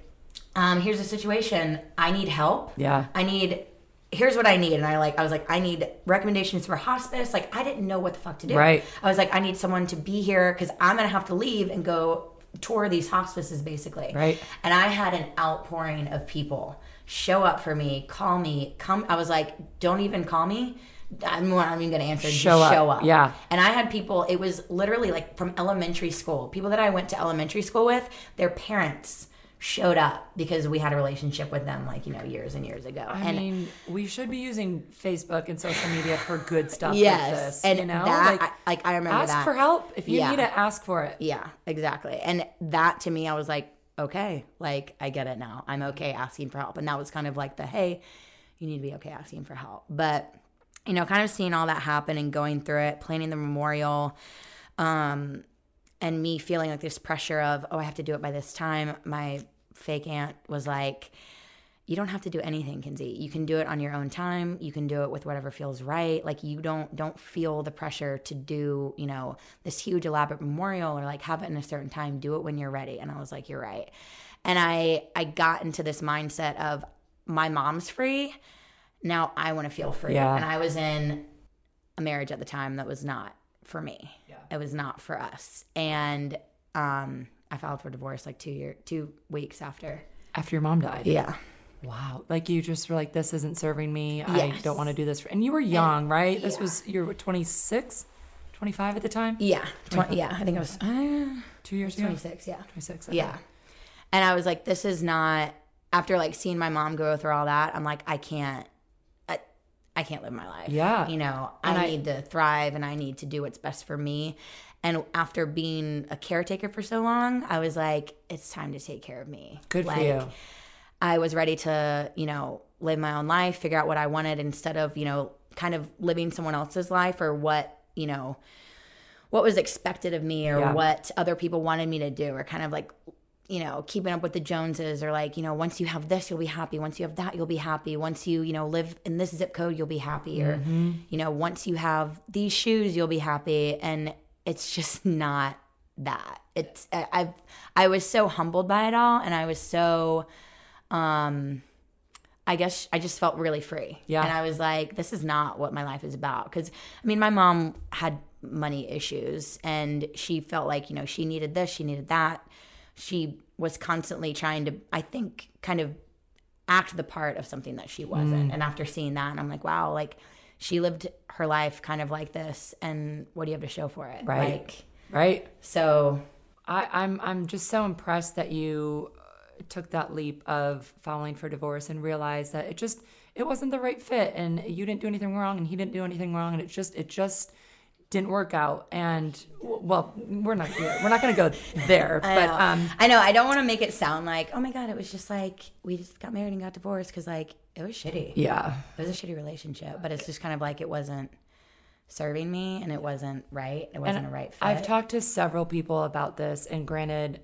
um, here's a situation. I need help. Yeah. I need. Here's what I need, and I like. I was like, I need recommendations for hospice. Like, I didn't know what the fuck to do. Right. I was like, I need someone to be here because I'm gonna have to leave and go tour these hospices, basically. Right. And I had an outpouring of people show up for me, call me, come. I was like, don't even call me. I'm not even gonna answer. Show just up. show up. Yeah. And I had people. It was literally like from elementary school. People that I went to elementary school with, their parents showed up because we had a relationship with them, like you know, years and years ago. I and mean, we should be using Facebook and social media for good stuff yes, like this. and you know, that, like I, like I remember ask that. for help if you Yeah. need it. Ask for it. Yeah, exactly. And that to me, I was like, okay, like I get it now. I'm okay asking for help. And that was kind of like the hey, you need to be okay asking for help. But you know, kind of seeing all that happen and going through it, planning the memorial, um, and me feeling like this pressure of oh, I have to do it by this time. My fake aunt was like. You don't have to do anything, Kinsey. You can do it on your own time. You can do it with whatever feels right. Like you don't don't feel the pressure to do, you know, this huge elaborate memorial or like have it in a certain time. Do it when you're ready. And I was like, you're right. And I I got into this mindset of my mom's free. Now I want to feel free. Yeah. And I was in a marriage at the time that was not for me. Yeah. It was not for us. And um I filed for divorce like two year two weeks after. After your mom died. Yeah. Wow. Like you just were like, this isn't serving me. I don't want to do this. For, and you were young, right? This yeah. was, you were 26, 25 at the time? Yeah. Twen- yeah. I think I was uh, Two years ago? 26. Yeah. 26. okay. Yeah. And I was like, this is not after like seeing my mom go through all that, I'm like, I can't I, I can't live my life. Yeah. You know, And I, I- need to thrive and I need to do what's best for me. And after being a caretaker for so long, I was like, it's time to take care of me. Good like, for you. I was ready to, you know, live my own life, figure out what I wanted instead of, you know, kind of living someone else's life or what, you know, what was expected of me or Yeah. what other people wanted me to do or kind of like you know keeping up with the joneses or like you know once you have this you'll be happy once you have that you'll be happy once you you know live in this zip code you'll be happy or mm-hmm. you know once you have these shoes you'll be happy and it's just not that it's I- i've i was so humbled by it all and i was so um I guess I just felt really free. Yeah. And I was like, this is not what my life is about. Cause I mean, my mom had money issues and she felt like, you know, she needed this, she needed that. She was constantly trying to, I think, kind of act the part of something that she wasn't. Mm. And after seeing that, and I'm like, wow, like she lived her life kind of like this. And what do you have to show for it? Right. Like, Right. so I, I'm I'm just so impressed that you uh, took that leap of filing for divorce and realized that it just it wasn't the right fit and you didn't do anything wrong and he didn't do anything wrong and it just it just didn't work out and well we're not we're not going to go there but know. um I know. I don't want to make it sound like, oh my god, it was just like we just got married and got divorced because like it was shitty. yeah It was a shitty relationship, but it's just kind of like it wasn't serving me and it wasn't right. It wasn't a right fit. I've talked to several people about this, and granted,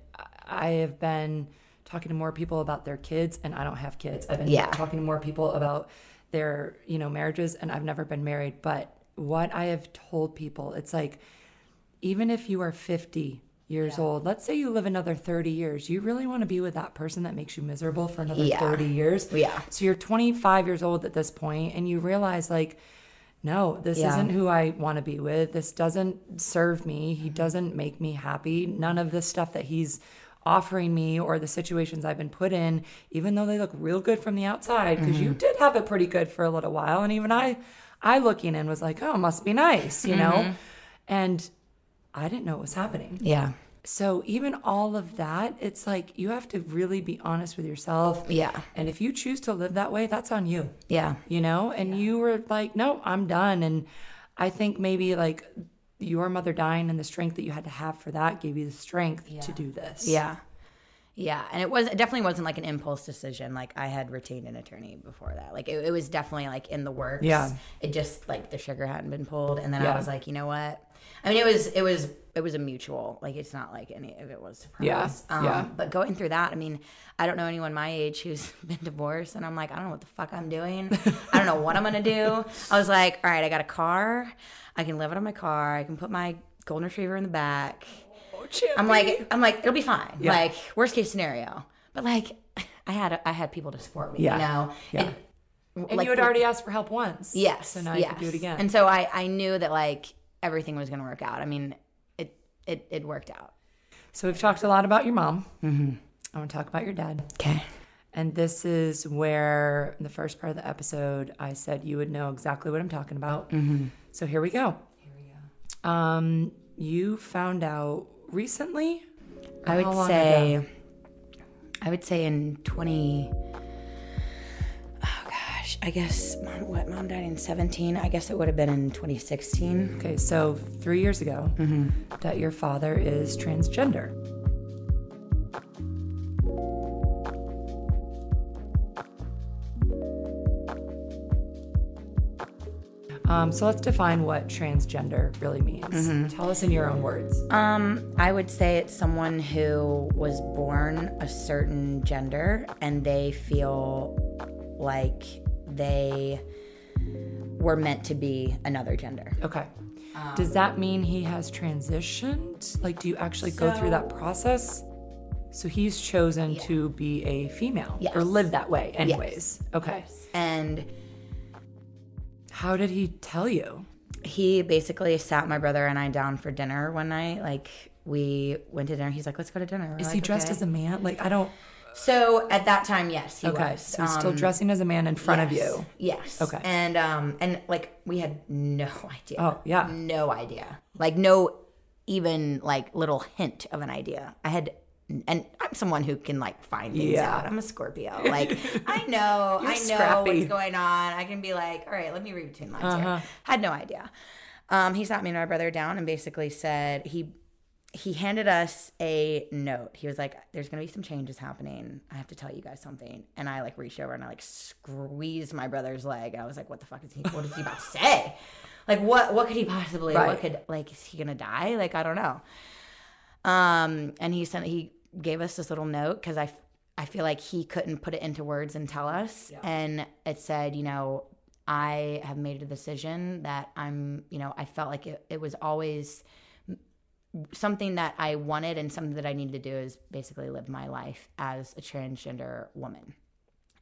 I have been talking to more people about their kids, and I don't have kids. I've been Yeah. talking to more people about their, you know, marriages, and I've never been married. But what I have told people, it's like, even if you are 50 years old, let's say you live another 30 years, you really want to be with that person that makes you miserable for another Yeah. 30 years. Yeah. So you're 25 years old at this point, and you realize, like, no, this Yeah. isn't who I want to be with. This doesn't serve me. He mm-hmm. doesn't make me happy. None of the stuff that he's offering me or the situations I've been put in, even though they look real good from the outside, because you mm-hmm. did have it pretty good for a little while. And even I, I looking in was like, oh, must be nice, you know? Mm-hmm. And I didn't know what was happening. yeah. So even all of that, it's like you have to really be honest with yourself. Yeah. And if you choose to live that way, that's on you Yeah. you know and you were like no i'm done and i think maybe like your mother dying and the strength that you had to have for that gave you the strength to do this Yeah. Yeah. And it was it definitely wasn't like an impulse decision. Like I had retained an attorney before that. Like it, it was definitely like in the works. Yeah. It just like the sugar hadn't been pulled. And then Yeah. I was like, you know what? I mean it was it was it was a mutual. Like it's not like any of it was surprise. Yeah. Um, Yeah. but going through that, I mean, I don't know anyone my age who's been divorced and I'm like, I don't know what the fuck I'm doing. I don't know what I'm gonna do. I was like, all right, I got a car. I can live out of my car. I can put my golden retriever in the back. I'm like, I'm like, it'll be fine. Yeah. Like worst case scenario. But like, I had I had people to support me. Yeah. You know. Yeah. And, and like, you had already asked for help once Yes. so now yes. you can do it again And so I I knew that like everything was gonna work out. I mean, it it it worked out. so we've talked a lot about your mom mm-hmm. i want to talk about your dad Okay. and this is where in the first part of the episode i said you would know exactly what i'm talking about mm-hmm. so here we go here we go um you found out recently I would say ago? I would say in twenty oh gosh, I guess mom what mom died in seventeen. I guess it would have been in twenty sixteen. Okay, so three years ago, that your father is transgender. Um, so let's define what transgender really means. Tell us in your own words. Um, I would say it's someone who was born a certain gender and they feel like they were meant to be another gender. Okay. Um, Does that mean he has transitioned? Like, do you actually go through that process? So he's chosen to be a female or live that way, anyways. Okay. And How did he tell you? he basically sat my brother and I down for dinner one night. Like we went to dinner. He's like, "Let's go to dinner." We're Is he dressed "Okay." as a man? Like, I don't. So at that time, yes, he Okay. was. So he's still Um, dressing as a man in front of you. Yes. Okay. And um and like we had no idea. Oh, yeah. No idea. Like no even like little hint of an idea. I had and I'm someone who can like find things Yeah. out. I'm a Scorpio. Like I know, I know scrappy. what's going on. I can be like, all right, let me read between lines Uh-huh. here. Had no idea. Um, he sat me and my brother down and basically said he he handed us a note. He was like, "There's gonna be some changes happening. I have to tell you guys something." And I like reached over and I like squeezed my brother's leg. I was like, "What the fuck is he? What is he about to say? Like, what? What could he possibly? Right. What could like? Is he gonna die? Like, I don't know." Um, and he sent he gave us this little note because I I feel like he couldn't put it into words and tell us, and it said, you know, I have made a decision that I'm, you know, I felt like it, it was always something that I wanted and something that I needed to do is basically live my life as a transgender woman.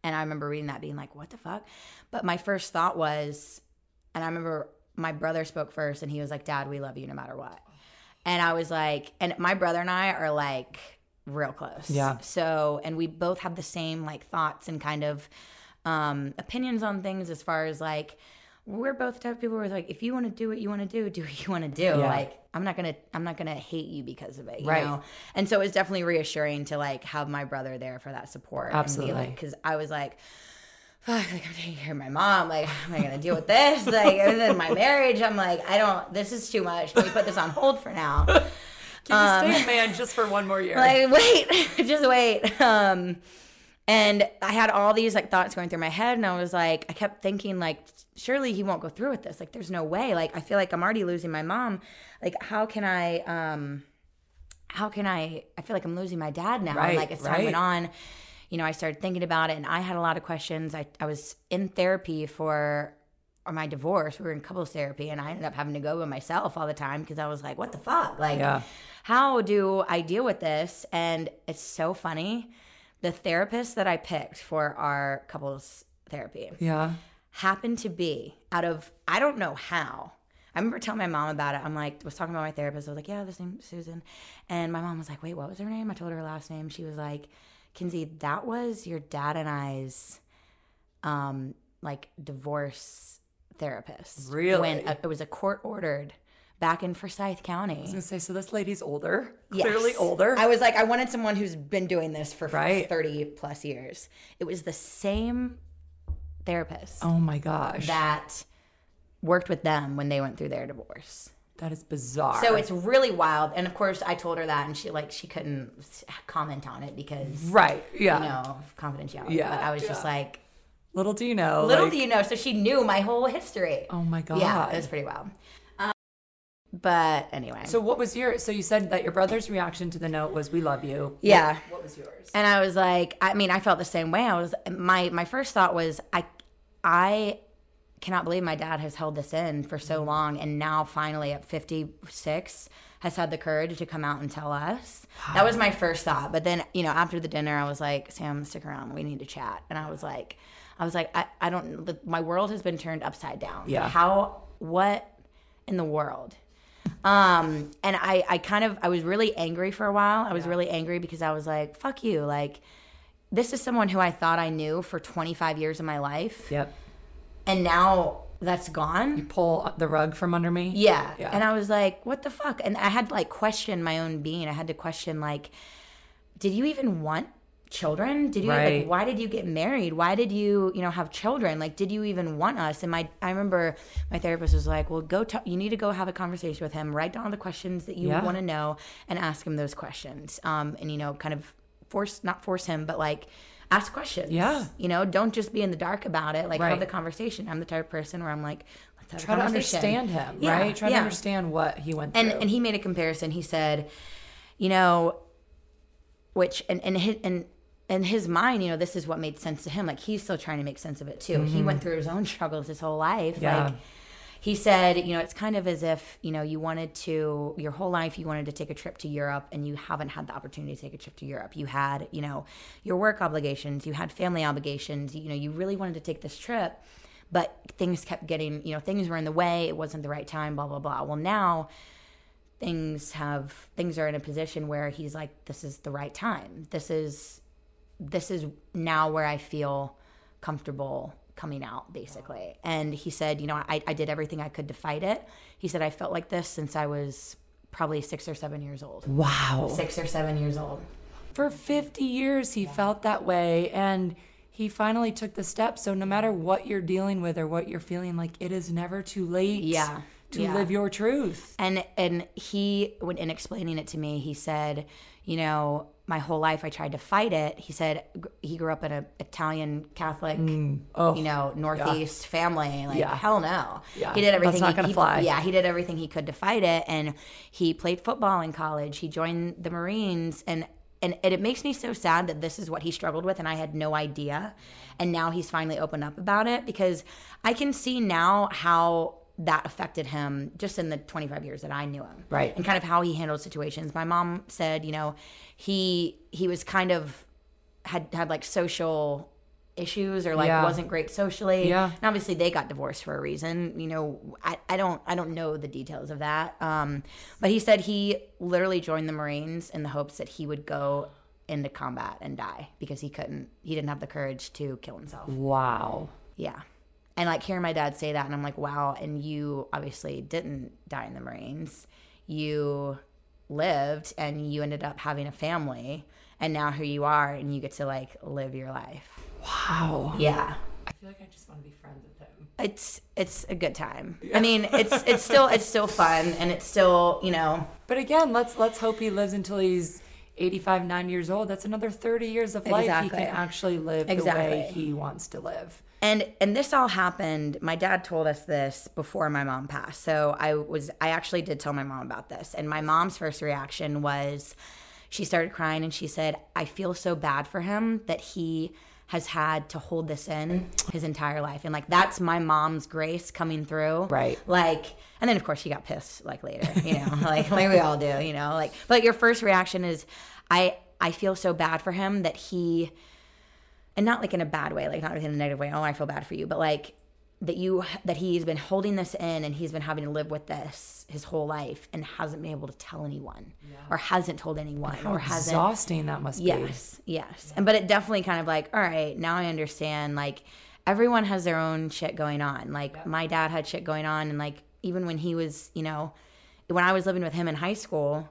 And I remember reading that being like, what the fuck? But my first thought was, and I remember my brother spoke first and he was like, Dad, we love you no matter what. And I was like, and my brother and I are like real close. Yeah. So, and we both have the same like thoughts and kind of um, opinions on things as far as like, we're both the type of people who are like, if you want to do what you want to do, do what you want to do. Like, I'm not gonna, I'm not gonna hate you because of it, you Right. know. And so it was definitely reassuring to like have my brother there for that support. Absolutely. because I was like, fuck, like I'm taking care of my mom. Like, how am I gonna deal with this? Like, and then my marriage. I'm like, I don't. This is too much. Let me put this on hold for now. Can you stay a man just for one more year? Like, wait, just wait. Um, and I had all these like thoughts going through my head, and I was like, I kept thinking like, surely he won't go through with this. Like, there's no way. Like, I feel like I'm already losing my mom. Like, how can I? um How can I? I feel like I'm losing my dad now. Right, and like as time right. went on, you know, I started thinking about it, and I had a lot of questions. I I was in therapy for or my divorce. We were in couples therapy, and I ended up having to go by myself all the time because I was like, what the fuck? Like, Yeah. how do I deal with this? And it's so funny. The therapist that I picked for our couples therapy yeah. Happened to be out of I don't know how. I remember telling my mom about it. I'm like, was talking about my therapist. I was like, yeah, this name's Susan. And my mom was like, wait, what was her name? I told her her last name. She was like, Kinsey, that was your dad and I's um like divorce therapist. Really? When uh, it was a court ordered back in Forsyth County. I was gonna say, so this lady's older, Yes. clearly older. I was like, I wanted someone who's been doing this for Right. 30 plus years. It was the same therapist oh my gosh, that worked with them when they went through their divorce. that is bizarre. So it's really wild. And of course, I told her that, and she like she couldn't comment on it because right. Yeah. you know confidentiality. Yeah, but I was just like, Little do you know. little like- do you know. So she knew my whole history. Oh my god. yeah, it was pretty wild. Um, but anyway, So what was your? So you said that your brother's reaction to the note was "We love you." yeah. What, what was yours? And I was like, I mean, I felt the same way. I was my my first thought was I I cannot believe my dad has held this in for so long and now finally at 56 has had the courage to come out and tell us. That was my first thought. But then, you know, after the dinner I was like, Sam, stick around. We need to chat. And I was like I was like I, I don't the, my world has been turned upside down. Yeah. How what in the world? Um, and I, I kind of, I was really angry for a while. I was really angry because I was like, fuck you. Like, this is someone who I thought I knew for 25 years of my life. Yep. And now that's gone. You pull the rug from under me. Yeah. Yeah. And I was like, what the fuck? And I had to like question my own being. I had to question, like, did you even want children? Did you Right. like why did you get married? Why did you, you know, have children? Like did you even want us? And my I remember my therapist was like, "Well, go t- you need to go have a conversation with him. Write down all the questions that you Yeah. want to know and ask him those questions." Um and you know, kind of force not force him, but like ask questions. Yeah. You know, don't just be in the dark about it. Like Right. have the conversation. I'm the type of person where I'm like, let's have Try to understand him, Yeah, right? Try to understand what he went and through. and he made a comparison. He said, you know, which and and his, and in his mind, you know, this is what made sense to him. Like he's still trying to make sense of it too. He went through his own struggles his whole life. Mm-hmm. Yeah. Like he said, you know, it's kind of as if you know you wanted to your whole life you wanted to take a trip to Europe and you haven't had the opportunity to take a trip to Europe. You had, you know, your work obligations, you had family obligations. You know, you really wanted to take this trip, but things kept getting, you know, things were in the way. It wasn't the right time. Blah blah blah. Well, now things have things are in a position where he's like, this is the right time. This is this is now where I feel comfortable coming out, basically. And he said, you know, I, I did everything I could to fight it. He said, I felt like this since I was probably six or seven years old. wow. Six or seven years old. For 50 years, he felt that way. And he finally took the step. So, no matter what you're dealing with or what you're feeling, like it is never too late Yeah. to Yeah. live your truth. And and he when in explaining it to me, he said, you know, my whole life I tried to fight it. He said he grew up in an Italian Catholic, mm. Oh, you know, Northeast family. Like Yeah. hell no. Yeah. He did everything. That's not he- gonna he- fly. Yeah, he did everything he could to fight it, and he played football in college. He joined the Marines, and and it, it makes me so sad that this is what he struggled with, and I had no idea. And now he's finally opened up about it because I can see now how that affected him just in the 25 years that I knew him. Right. And kind of how he handled situations. My mom said, you know, he he was kind of had had like social issues or like Yeah. wasn't great socially. Yeah. And obviously they got divorced for a reason. You know, I, I don't I don't know the details of that. Um, but he said he literally joined the Marines in the hopes that he would go into combat and die because he couldn't he didn't have the courage to kill himself. wow. Yeah. And like hearing my dad say that, and I'm like, wow. And you obviously didn't die in the Marines. You lived and you ended up having a family. And now here you are, and you get to like live your life. Wow. Yeah. I feel like I just want to be friends with him. It's it's a good time. I mean, it's it's still it's still fun and it's still, you know, But again, let's let's hope he lives until he's 85, 9 years old. That's another 30 years of life he can actually live the way he wants to live. And and this all happened. My dad told us this before my mom passed. So I was I actually did tell my mom about this. And my mom's first reaction was she started crying and she said, "I feel so bad for him that he has had to hold this in his entire life." And like that's my mom's grace coming through. Right. Like and then of course she got pissed like later, you know, like like we all do, you know. Like but your first reaction is I I feel so bad for him that he and not like in a bad way, like not in a negative way. Oh, I feel bad for you, but like that you that he's been holding this in and he's been having to live with this his whole life and hasn't been able to tell anyone or hasn't told anyone How or hasn't. exhausting that must be. Yes, yes, and but it definitely kind of like, all right, now I understand. Like everyone has their own shit going on. Like my dad had shit going on, and like even when he was, you know, when I was living with him in high school,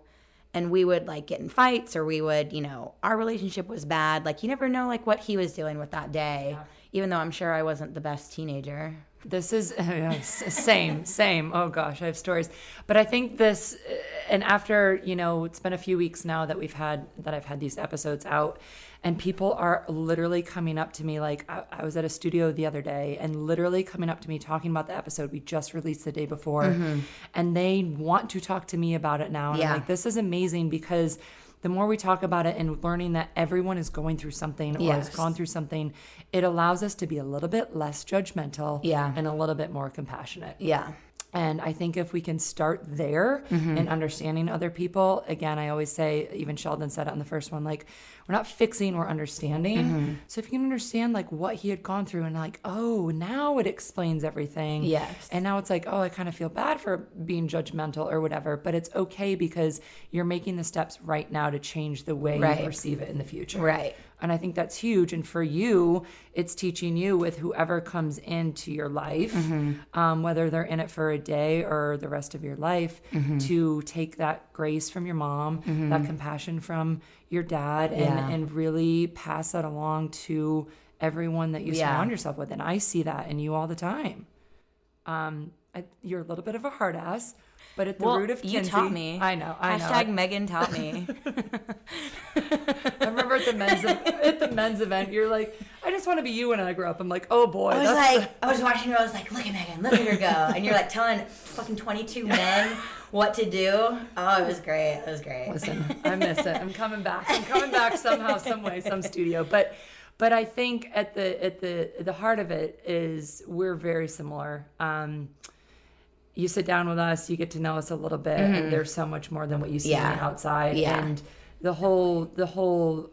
and we would like get in fights or we would, you know, our relationship was bad. Like you never know like what he was dealing with that day. Even though I'm sure I wasn't the best teenager. This is same, same. Oh gosh, I have stories. But I think this, uh, and after you know, it's been a few weeks now that we've had that I've had these episodes out, and people are literally coming up to me. Like I, I was at a studio the other day, and literally coming up to me talking about the episode we just released the day before, mm-hmm. and they want to talk to me about it now. And Yeah. I'm like, this is amazing because. The more we talk about it and learning that everyone is going through something or has gone through something, it allows us to be a little bit less judgmental Yeah. and a little bit more compassionate. Yeah. And I think if we can start there Mm-hmm. in understanding other people, again, I always say, even Sheldon said it on the first one, like, we're not fixing, we're understanding. Mm-hmm. So if you can understand like what he had gone through and like, oh, now it explains everything. Yes. And now it's like, oh, I kind of feel bad for being judgmental or whatever, but it's okay because you're making the steps right now to change the way Right. you perceive it in the future. Right. And I think that's huge. And for you, it's teaching you with whoever comes into your life, Mm-hmm. um, whether they're in it for a day or the rest of your life, Mm-hmm. to take that grace from your mom, that compassion from your dad, and, Yeah. and really pass that along to everyone that you Yeah. surround yourself with. And I see that in you all the time. Um, I, you're a little bit of a hard ass, but at the Well, root of you taught me. I know. I know. Hashtag Megan taught me. I remember at the men's at the men's event, you're like, I just want to be you when I grow up. I'm like, oh boy, I was that's like, I was watching her. I was like, look at Megan, look at her go, and you're like telling fucking 22 men what to do. Oh, it was great. It was great. listen, I miss it. I'm coming back. I'm coming back somehow, some way, some studio. But but I think at the at the the heart of it is we're very similar. Um, you sit down with us, you get to know us a little bit, and there's so much more than what you see on the Mm-hmm. Outside. Yeah. And the whole the whole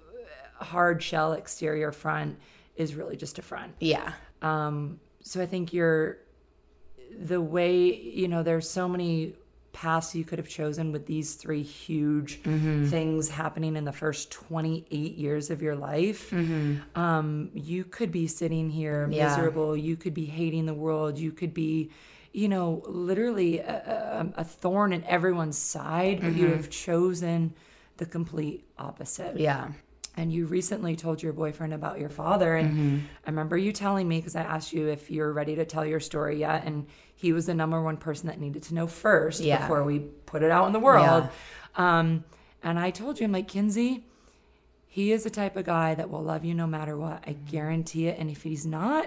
hard shell exterior front is really just a front. Yeah. Um, so I think you're the way you know there's so many paths you could have chosen with these three huge things happening in the first 28 years of your life um, you could be sitting here Yeah. miserable you could be hating the world you could be you know literally a, a, a thorn in everyone's side but you have chosen the complete opposite Yeah. and you recently told your boyfriend about your father and Mm-hmm. i remember you telling me because i asked you if you're ready to tell your story yet and he was the number one person that needed to know first Yeah. before we put it out in the world um, and i told you i'm like kinsey he is the type of guy that will love you no matter what i Mm-hmm. guarantee it and if he's not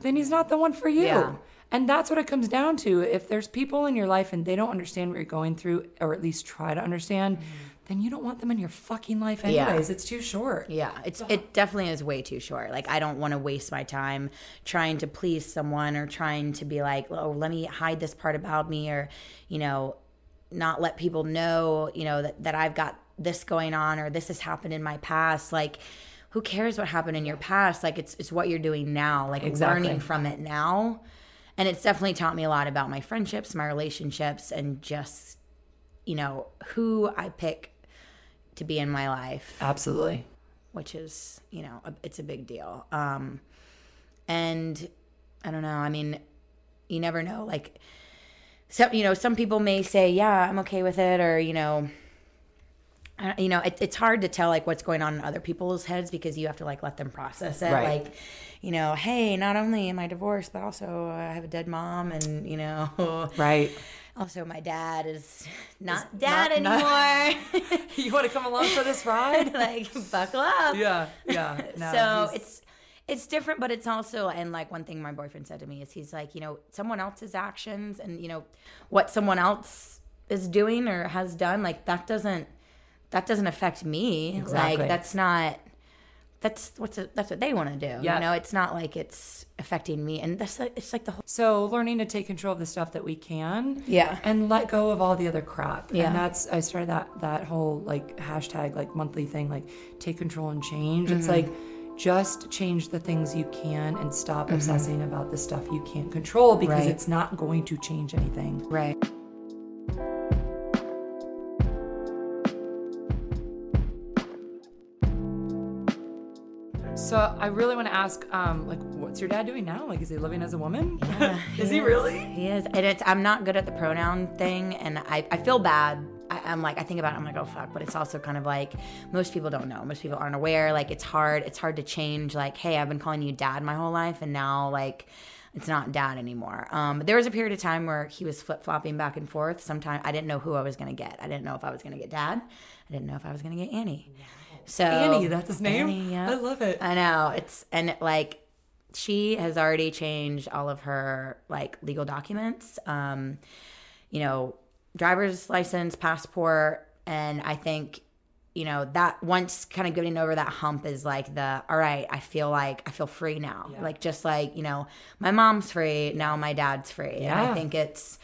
then he's not the one for you Yeah. And that's what it comes down to if there's people in your life and they don't understand what you're going through or at least try to understand then you don't want them in your fucking life Mm-hmm. Yeah. anyways it's too short Yeah, it's it definitely is way too short. Like I don't want to waste my time trying to please someone or trying to be like, "Oh, let me hide this part about me," or you know, not let people know, you know, that that I've got this going on or this has happened in my past. Like, who cares what happened in your past? Like, it's it's what you're doing now. Like Exactly. learning from it now, and it's definitely taught me a lot about my friendships, my relationships, and just you know who I pick to be in my life Absolutely. which is you know a, it's a big deal um and i don't know i mean you never know like some you know some people may say yeah i'm okay with it or you know you know, it, it's hard to tell like what's going on in other people's heads because you have to like let them process it. Right. Like, you know, hey, not only am I divorced, but also I have a dead mom, and you know, Right. also my dad is not dad not- anymore. you want to come along for this ride? like, buckle up. yeah. Yeah. No, so he's- it's it's different but it's also and like one thing my boyfriend said to me is he's like you know someone else's actions and you know what someone else is doing or has done like that doesn't that doesn't affect me Exactly. like that's not that's what's it, that's what they want to do Yeah. you know it's not like it's affecting me and that's like, it's like the whole So learning to take control of the stuff that we can. Yeah. And let go of all the other crap. Yeah. And that's I started that that whole like hashtag like monthly thing, like take control and change. It's Mm-hmm. like just change the things you can and stop Mm-hmm. obsessing about the stuff you can't control because Right. it's not going to change anything. right So I really want to ask, um, like, what's your dad doing now? Like, is he living as a woman? is he is. really? He is. And it's I'm not good at the pronoun thing and I, I feel bad. I, I'm like I think about it, I'm like, oh fuck, but it's also kind of like most people don't know. Most people aren't aware. Like it's hard, it's hard to change like, hey, I've been calling you dad my whole life and now like it's not dad anymore. Um, there was a period of time where he was flip flopping back and forth. Sometimes I didn't know who I was gonna get. I didn't know if I was gonna get dad. I didn't know if I was gonna get Annie. So Annie, that's his name. Annie, yeah. I love it. I know it's and like she has already changed all of her like legal documents, um, you know, driver's license, passport, and I think you know that once kind of getting over that hump is like the all right i feel like i feel free now like just like you know my mom's free now my dad's free and i think it's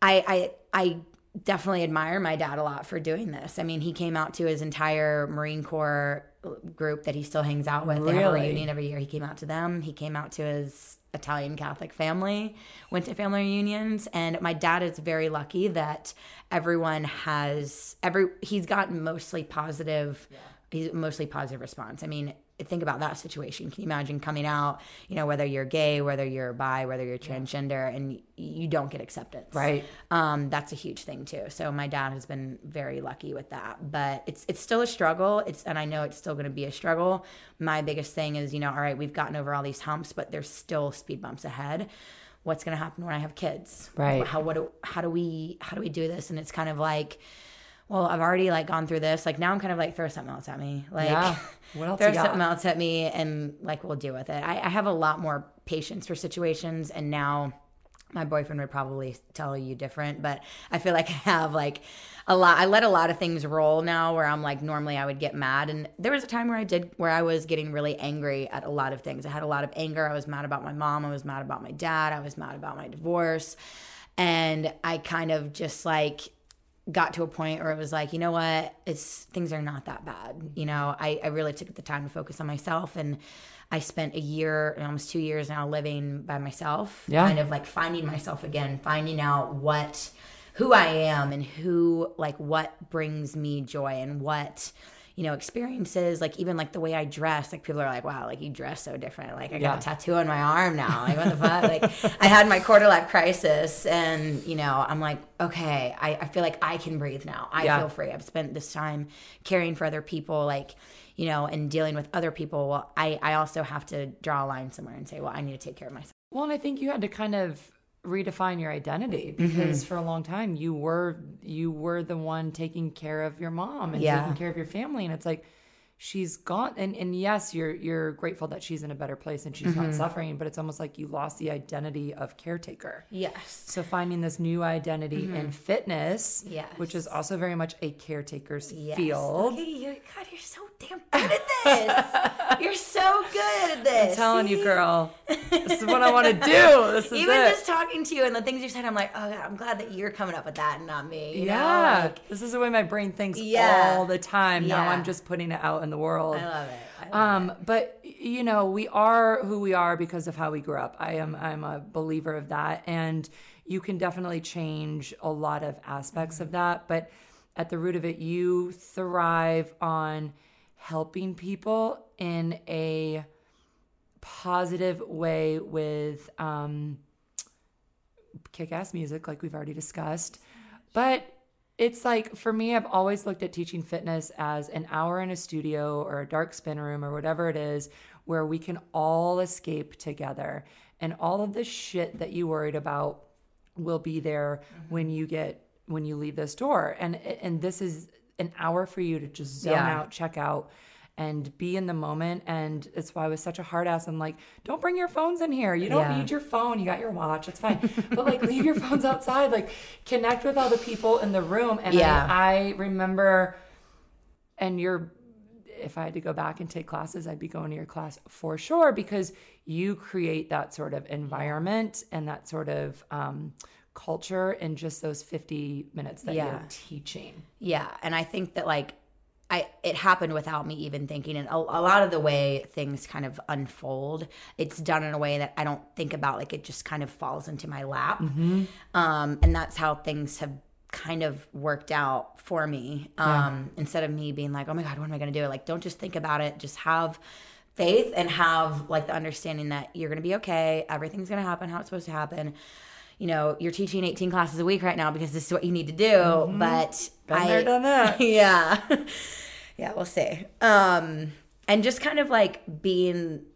I, I I definitely admire my dad a lot for doing this. I mean, he came out to his entire Marine Corps uh, group that he still hangs out with. They have a Really? reunion every year. He came out to them. He came out to his Italian Catholic family, went to family reunions, and my dad is very lucky that everyone has every he's gotten mostly positive he's mostly positive response. I mean, think about that situation. Can you imagine coming out, you know, whether you're gay, whether you're bi, whether you're transgender, and you don't get acceptance? Right. Um, that's a huge thing too. So my dad has been very lucky with that, but it's it's still a struggle. It's and I know it's still going to be a struggle. My biggest thing is, you know, all right, we've gotten over all these humps, but there's still speed bumps ahead. What's going to happen when I have kids? Right. How what do, how do we how do we do this? And it's kind of like well, I've already like gone through this. Like now I'm kind of like throw something else at me. Like Yeah. What else throw something else at me and like we'll deal with it. I, I have a lot more patience for situations and now my boyfriend would probably tell you different, but I feel like I have like a lot I let a lot of things roll now where I'm like normally I would get mad and there was a time where I did where I was getting really angry at a lot of things. I had a lot of anger. I was mad about my mom, I was mad about my dad, I was mad about my divorce. And I kind of just like got to a point where it was like, you know what, it's things are not that bad. You know, I, I really took the time to focus on myself and I spent a year, almost two years now living by myself. Yeah. Kind of like finding myself again, finding out what who I am and who like what brings me joy and what you know experiences like even like the way I dress like people are like wow like you dress so different. Like I got a tattoo on my arm now. Like what the fuck? Like I had my quarter life crisis and you know I'm like okay I, I feel like I can breathe now. I Yeah. feel free. I've spent this time caring for other people like you know and dealing with other people. Well I I also have to draw a line somewhere and say well I need to take care of myself. Well, and I think you had to kind of redefine your identity Mm-hmm. because for a long time you were you were the one taking care of your mom and Yeah. taking care of your family and it's like she's gone and and yes you're you're grateful that she's in a better place and she's Mm-hmm. not suffering but it's almost like you lost the identity of caretaker yes so finding this new identity in fitness Mm-hmm. Yes. which is also very much a caretaker's Yes. field Look at you. God, you're so damn good at this. you're so good at this. I'm telling you girl this is what I want to do this is Even it just talking to you and the things you said, I'm like, oh, God, I'm glad that you're coming up with that and not me. You know? Yeah, Like, this is the way my brain thinks Yeah. all the time. Now I'm just putting it out in the world. I love it. I love Um, but you know, we are who we are because of how we grew up. I am I'm a believer of that, and you can definitely change a lot of aspects of that. But at the root of it, you thrive on helping people in a positive way with um, kick-ass music, like we've already discussed. But it's like for me, I've always looked at teaching fitness as an hour in a studio or a dark spin room or whatever it is where we can all escape together. And all of the shit that you worried about will be there mm-hmm. when you get when you leave this door. And and this is an hour for you to just zone yeah. out, check out and be in the moment. And it's why I was such a hard ass. I'm like, don't bring your phones in here. You don't yeah. need your phone. You got your watch. It's fine. but like, leave your phones outside. Like, connect with all the people in the room. And yeah. I, I remember, and you're, if I had to go back and take classes, I'd be going to your class for sure because you create that sort of environment and that sort of um, culture in just those 50 minutes that yeah. you're teaching. Yeah. And I think that like I it happened without me even thinking. And a, a, lot of the way things kind of unfold it's done in a way that I don't think about like it just kind of falls into my lap. Mm-hmm. um, and that's how things have kind of worked out for me. Um, yeah. instead of me being like oh my god what am I going to do? Like don't just think about it. Just have faith and have like the understanding that you're going to be okay. Everything's going to happen how it's supposed to happen you know, you're teaching 18 classes a week right now because this is what you need to do. Mm-hmm. But Been I, there, done that. yeah yeah, we'll see. Um, and just kind of like being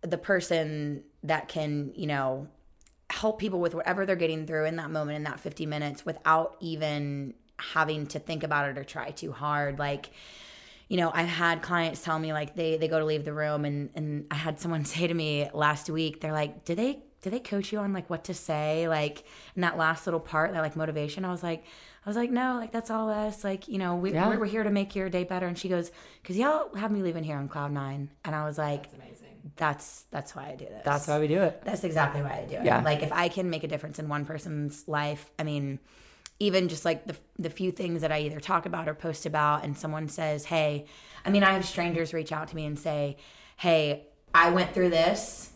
the person that can, you know, help people with whatever they're getting through in that moment in that 50 minutes without even having to think about it or try too hard. Like, you know, I've had clients tell me like they they go to leave the room and and I had someone say to me last week, they're like, "Did they did they coach you on like what to say like in that last little part that like motivation?" I was like, I was like, no, like that's all us. Like, you know, we, yeah. we're, we're, here to make your day better. And she goes, because y'all have me leaving here on cloud nine. And I was like, that's amazing. That's that's why I do this. That's why we do it. That's exactly why I do it. Yeah. Like if I can make a difference in one person's life, I mean, even just like the the few things that I either talk about or post about, and someone says, hey, I mean, I have strangers reach out to me and say, hey, I went through this,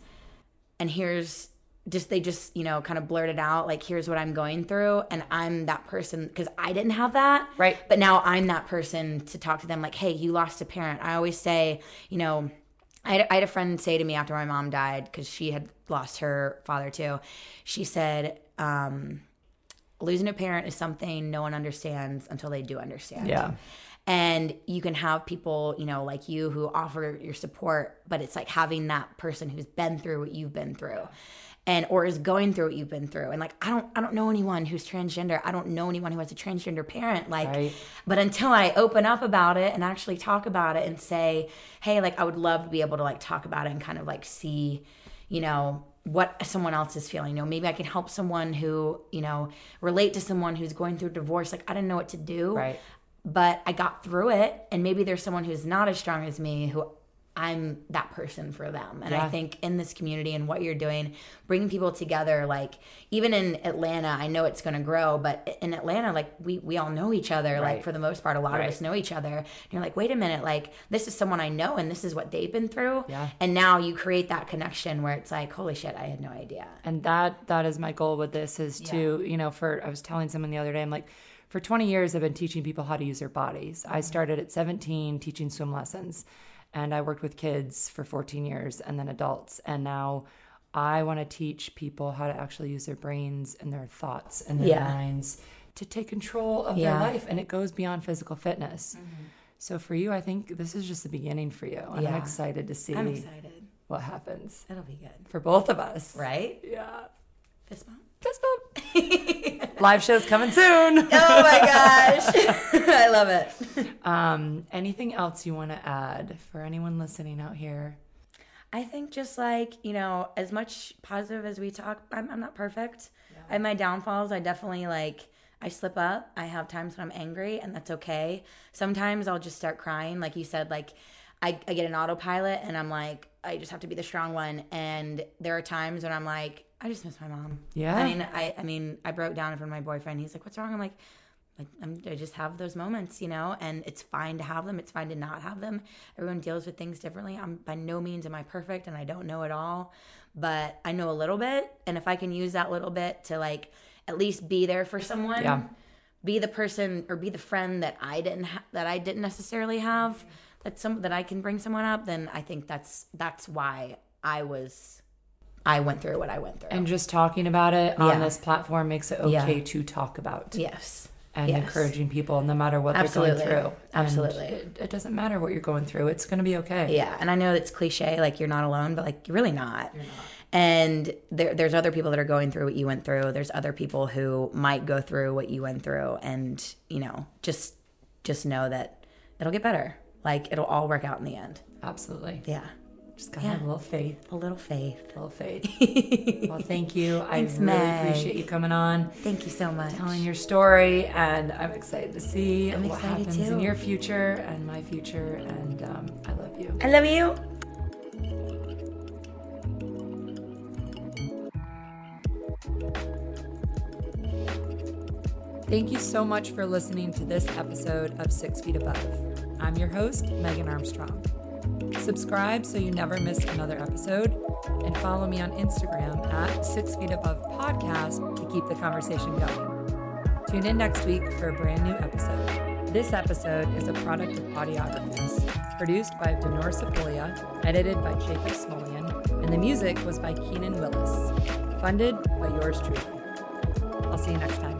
and here's just they just you know kind of blurted out like here's what i'm going through. And i'm that person because i didn't have that. Right. But now i'm that person to talk to them like hey you lost a parent. I always say you know i had, I had a friend say to me after my mom died because she had lost her father too. She said um, losing a parent is something no one understands until they do understand. Yeah. And you can have people you know like you who offer your support but it's like having that person who's been through what you've been through and or is going through what you've been through. And like i don't i don't know anyone who's transgender. I don't know anyone who has a transgender parent like right. but until i open up about it and actually talk about it and say hey like i would love to be able to like talk about it and kind of like see you know what someone else is feeling. You know maybe i can help someone who you know relate to someone who's going through divorce. Like i didn't know what to do right. but i got through it. And maybe there's someone who's not as strong as me who I'm that person for them. And yeah. I think in this community and what you're doing, bringing people together, like even in Atlanta, I know it's going to grow, but in Atlanta, like we, we all know each other. Right. Like for the most part, a lot right. of us know each other. And you're like, wait a minute, like this is someone I know and this is what they've been through. Yeah. And now you create that connection where it's like, holy shit, I had no idea. And that, that is my goal with this is yeah. to, you know, for, I was telling someone the other day, I'm like, for 20 years, I've been teaching people how to use their bodies. Mm-hmm. I started at 17 teaching swim lessons and I worked with kids for 14 years and then adults. And now I want to teach people how to actually use their brains and their thoughts and their yeah. minds to take control of yeah. their life. And it goes beyond physical fitness. Mm-hmm. So for you, I think this is just the beginning for you. And yeah. I'm excited to see I'm excited. what happens. It'll be good. For both of us. Right? Yeah. Fist bump. Fist bump. Live show's coming soon. Oh my gosh. I love it. Um, anything else you want to add for anyone listening out here? I think just like, you know, as much positive as we talk, I'm, I'm not perfect. Yeah. I have my downfalls. I definitely like, I slip up. I have times when I'm angry, and that's okay. Sometimes I'll just start crying. Like you said, like, I, I get an autopilot and I'm like, I just have to be the strong one. And there are times when I'm like, I just miss my mom. Yeah. I mean, I, I mean, I broke down in front of my boyfriend. He's like, what's wrong? I'm like, I'm, I just have those moments, you know, and it's fine to have them. It's fine to not have them. Everyone deals with things differently. I'm by no means am I perfect, and I don't know it all, but I know a little bit. And if I can use that little bit to like at least be there for someone, yeah. be the person or be the friend that I didn't ha- that I didn't necessarily have, that some that I can bring someone up, then I think that's that's why I was I went through what I went through. And just talking about it on yeah. this platform makes it okay yeah. to talk about. Yes. and Yes. encouraging people no matter what Absolutely. they're going through. Absolutely. It, it doesn't matter what you're going through. It's going to be okay. Yeah, and I know it's cliche, like you're not alone, but like you're really not. You're not. And there, there's other people that are going through what you went through. There's other people who might go through what you went through, and you know, just just know that it'll get better. Like it'll all work out in the end. Absolutely. Yeah, Just gotta Yeah. have a little faith. a little faith. A little faith. well, thank you. Thanks, I really Meg. appreciate you coming on, Thank you so much. telling your story, and I'm excited to see I'm what happens in your future and my future. And um, I love you. I love you. Thank you so much for listening to this episode of Six Feet Above. I'm your host, Megan Armstrong. Subscribe so you never miss another episode, and follow me on Instagram at Six Feet Above Podcast to keep the conversation going. Tune in next week for a brand new episode. This episode is a product of Audiographies, produced by Denor Sepolia, edited by Jacob Smolian, and the music was by Keenan Willis, funded by yours truly. I'll see you next time.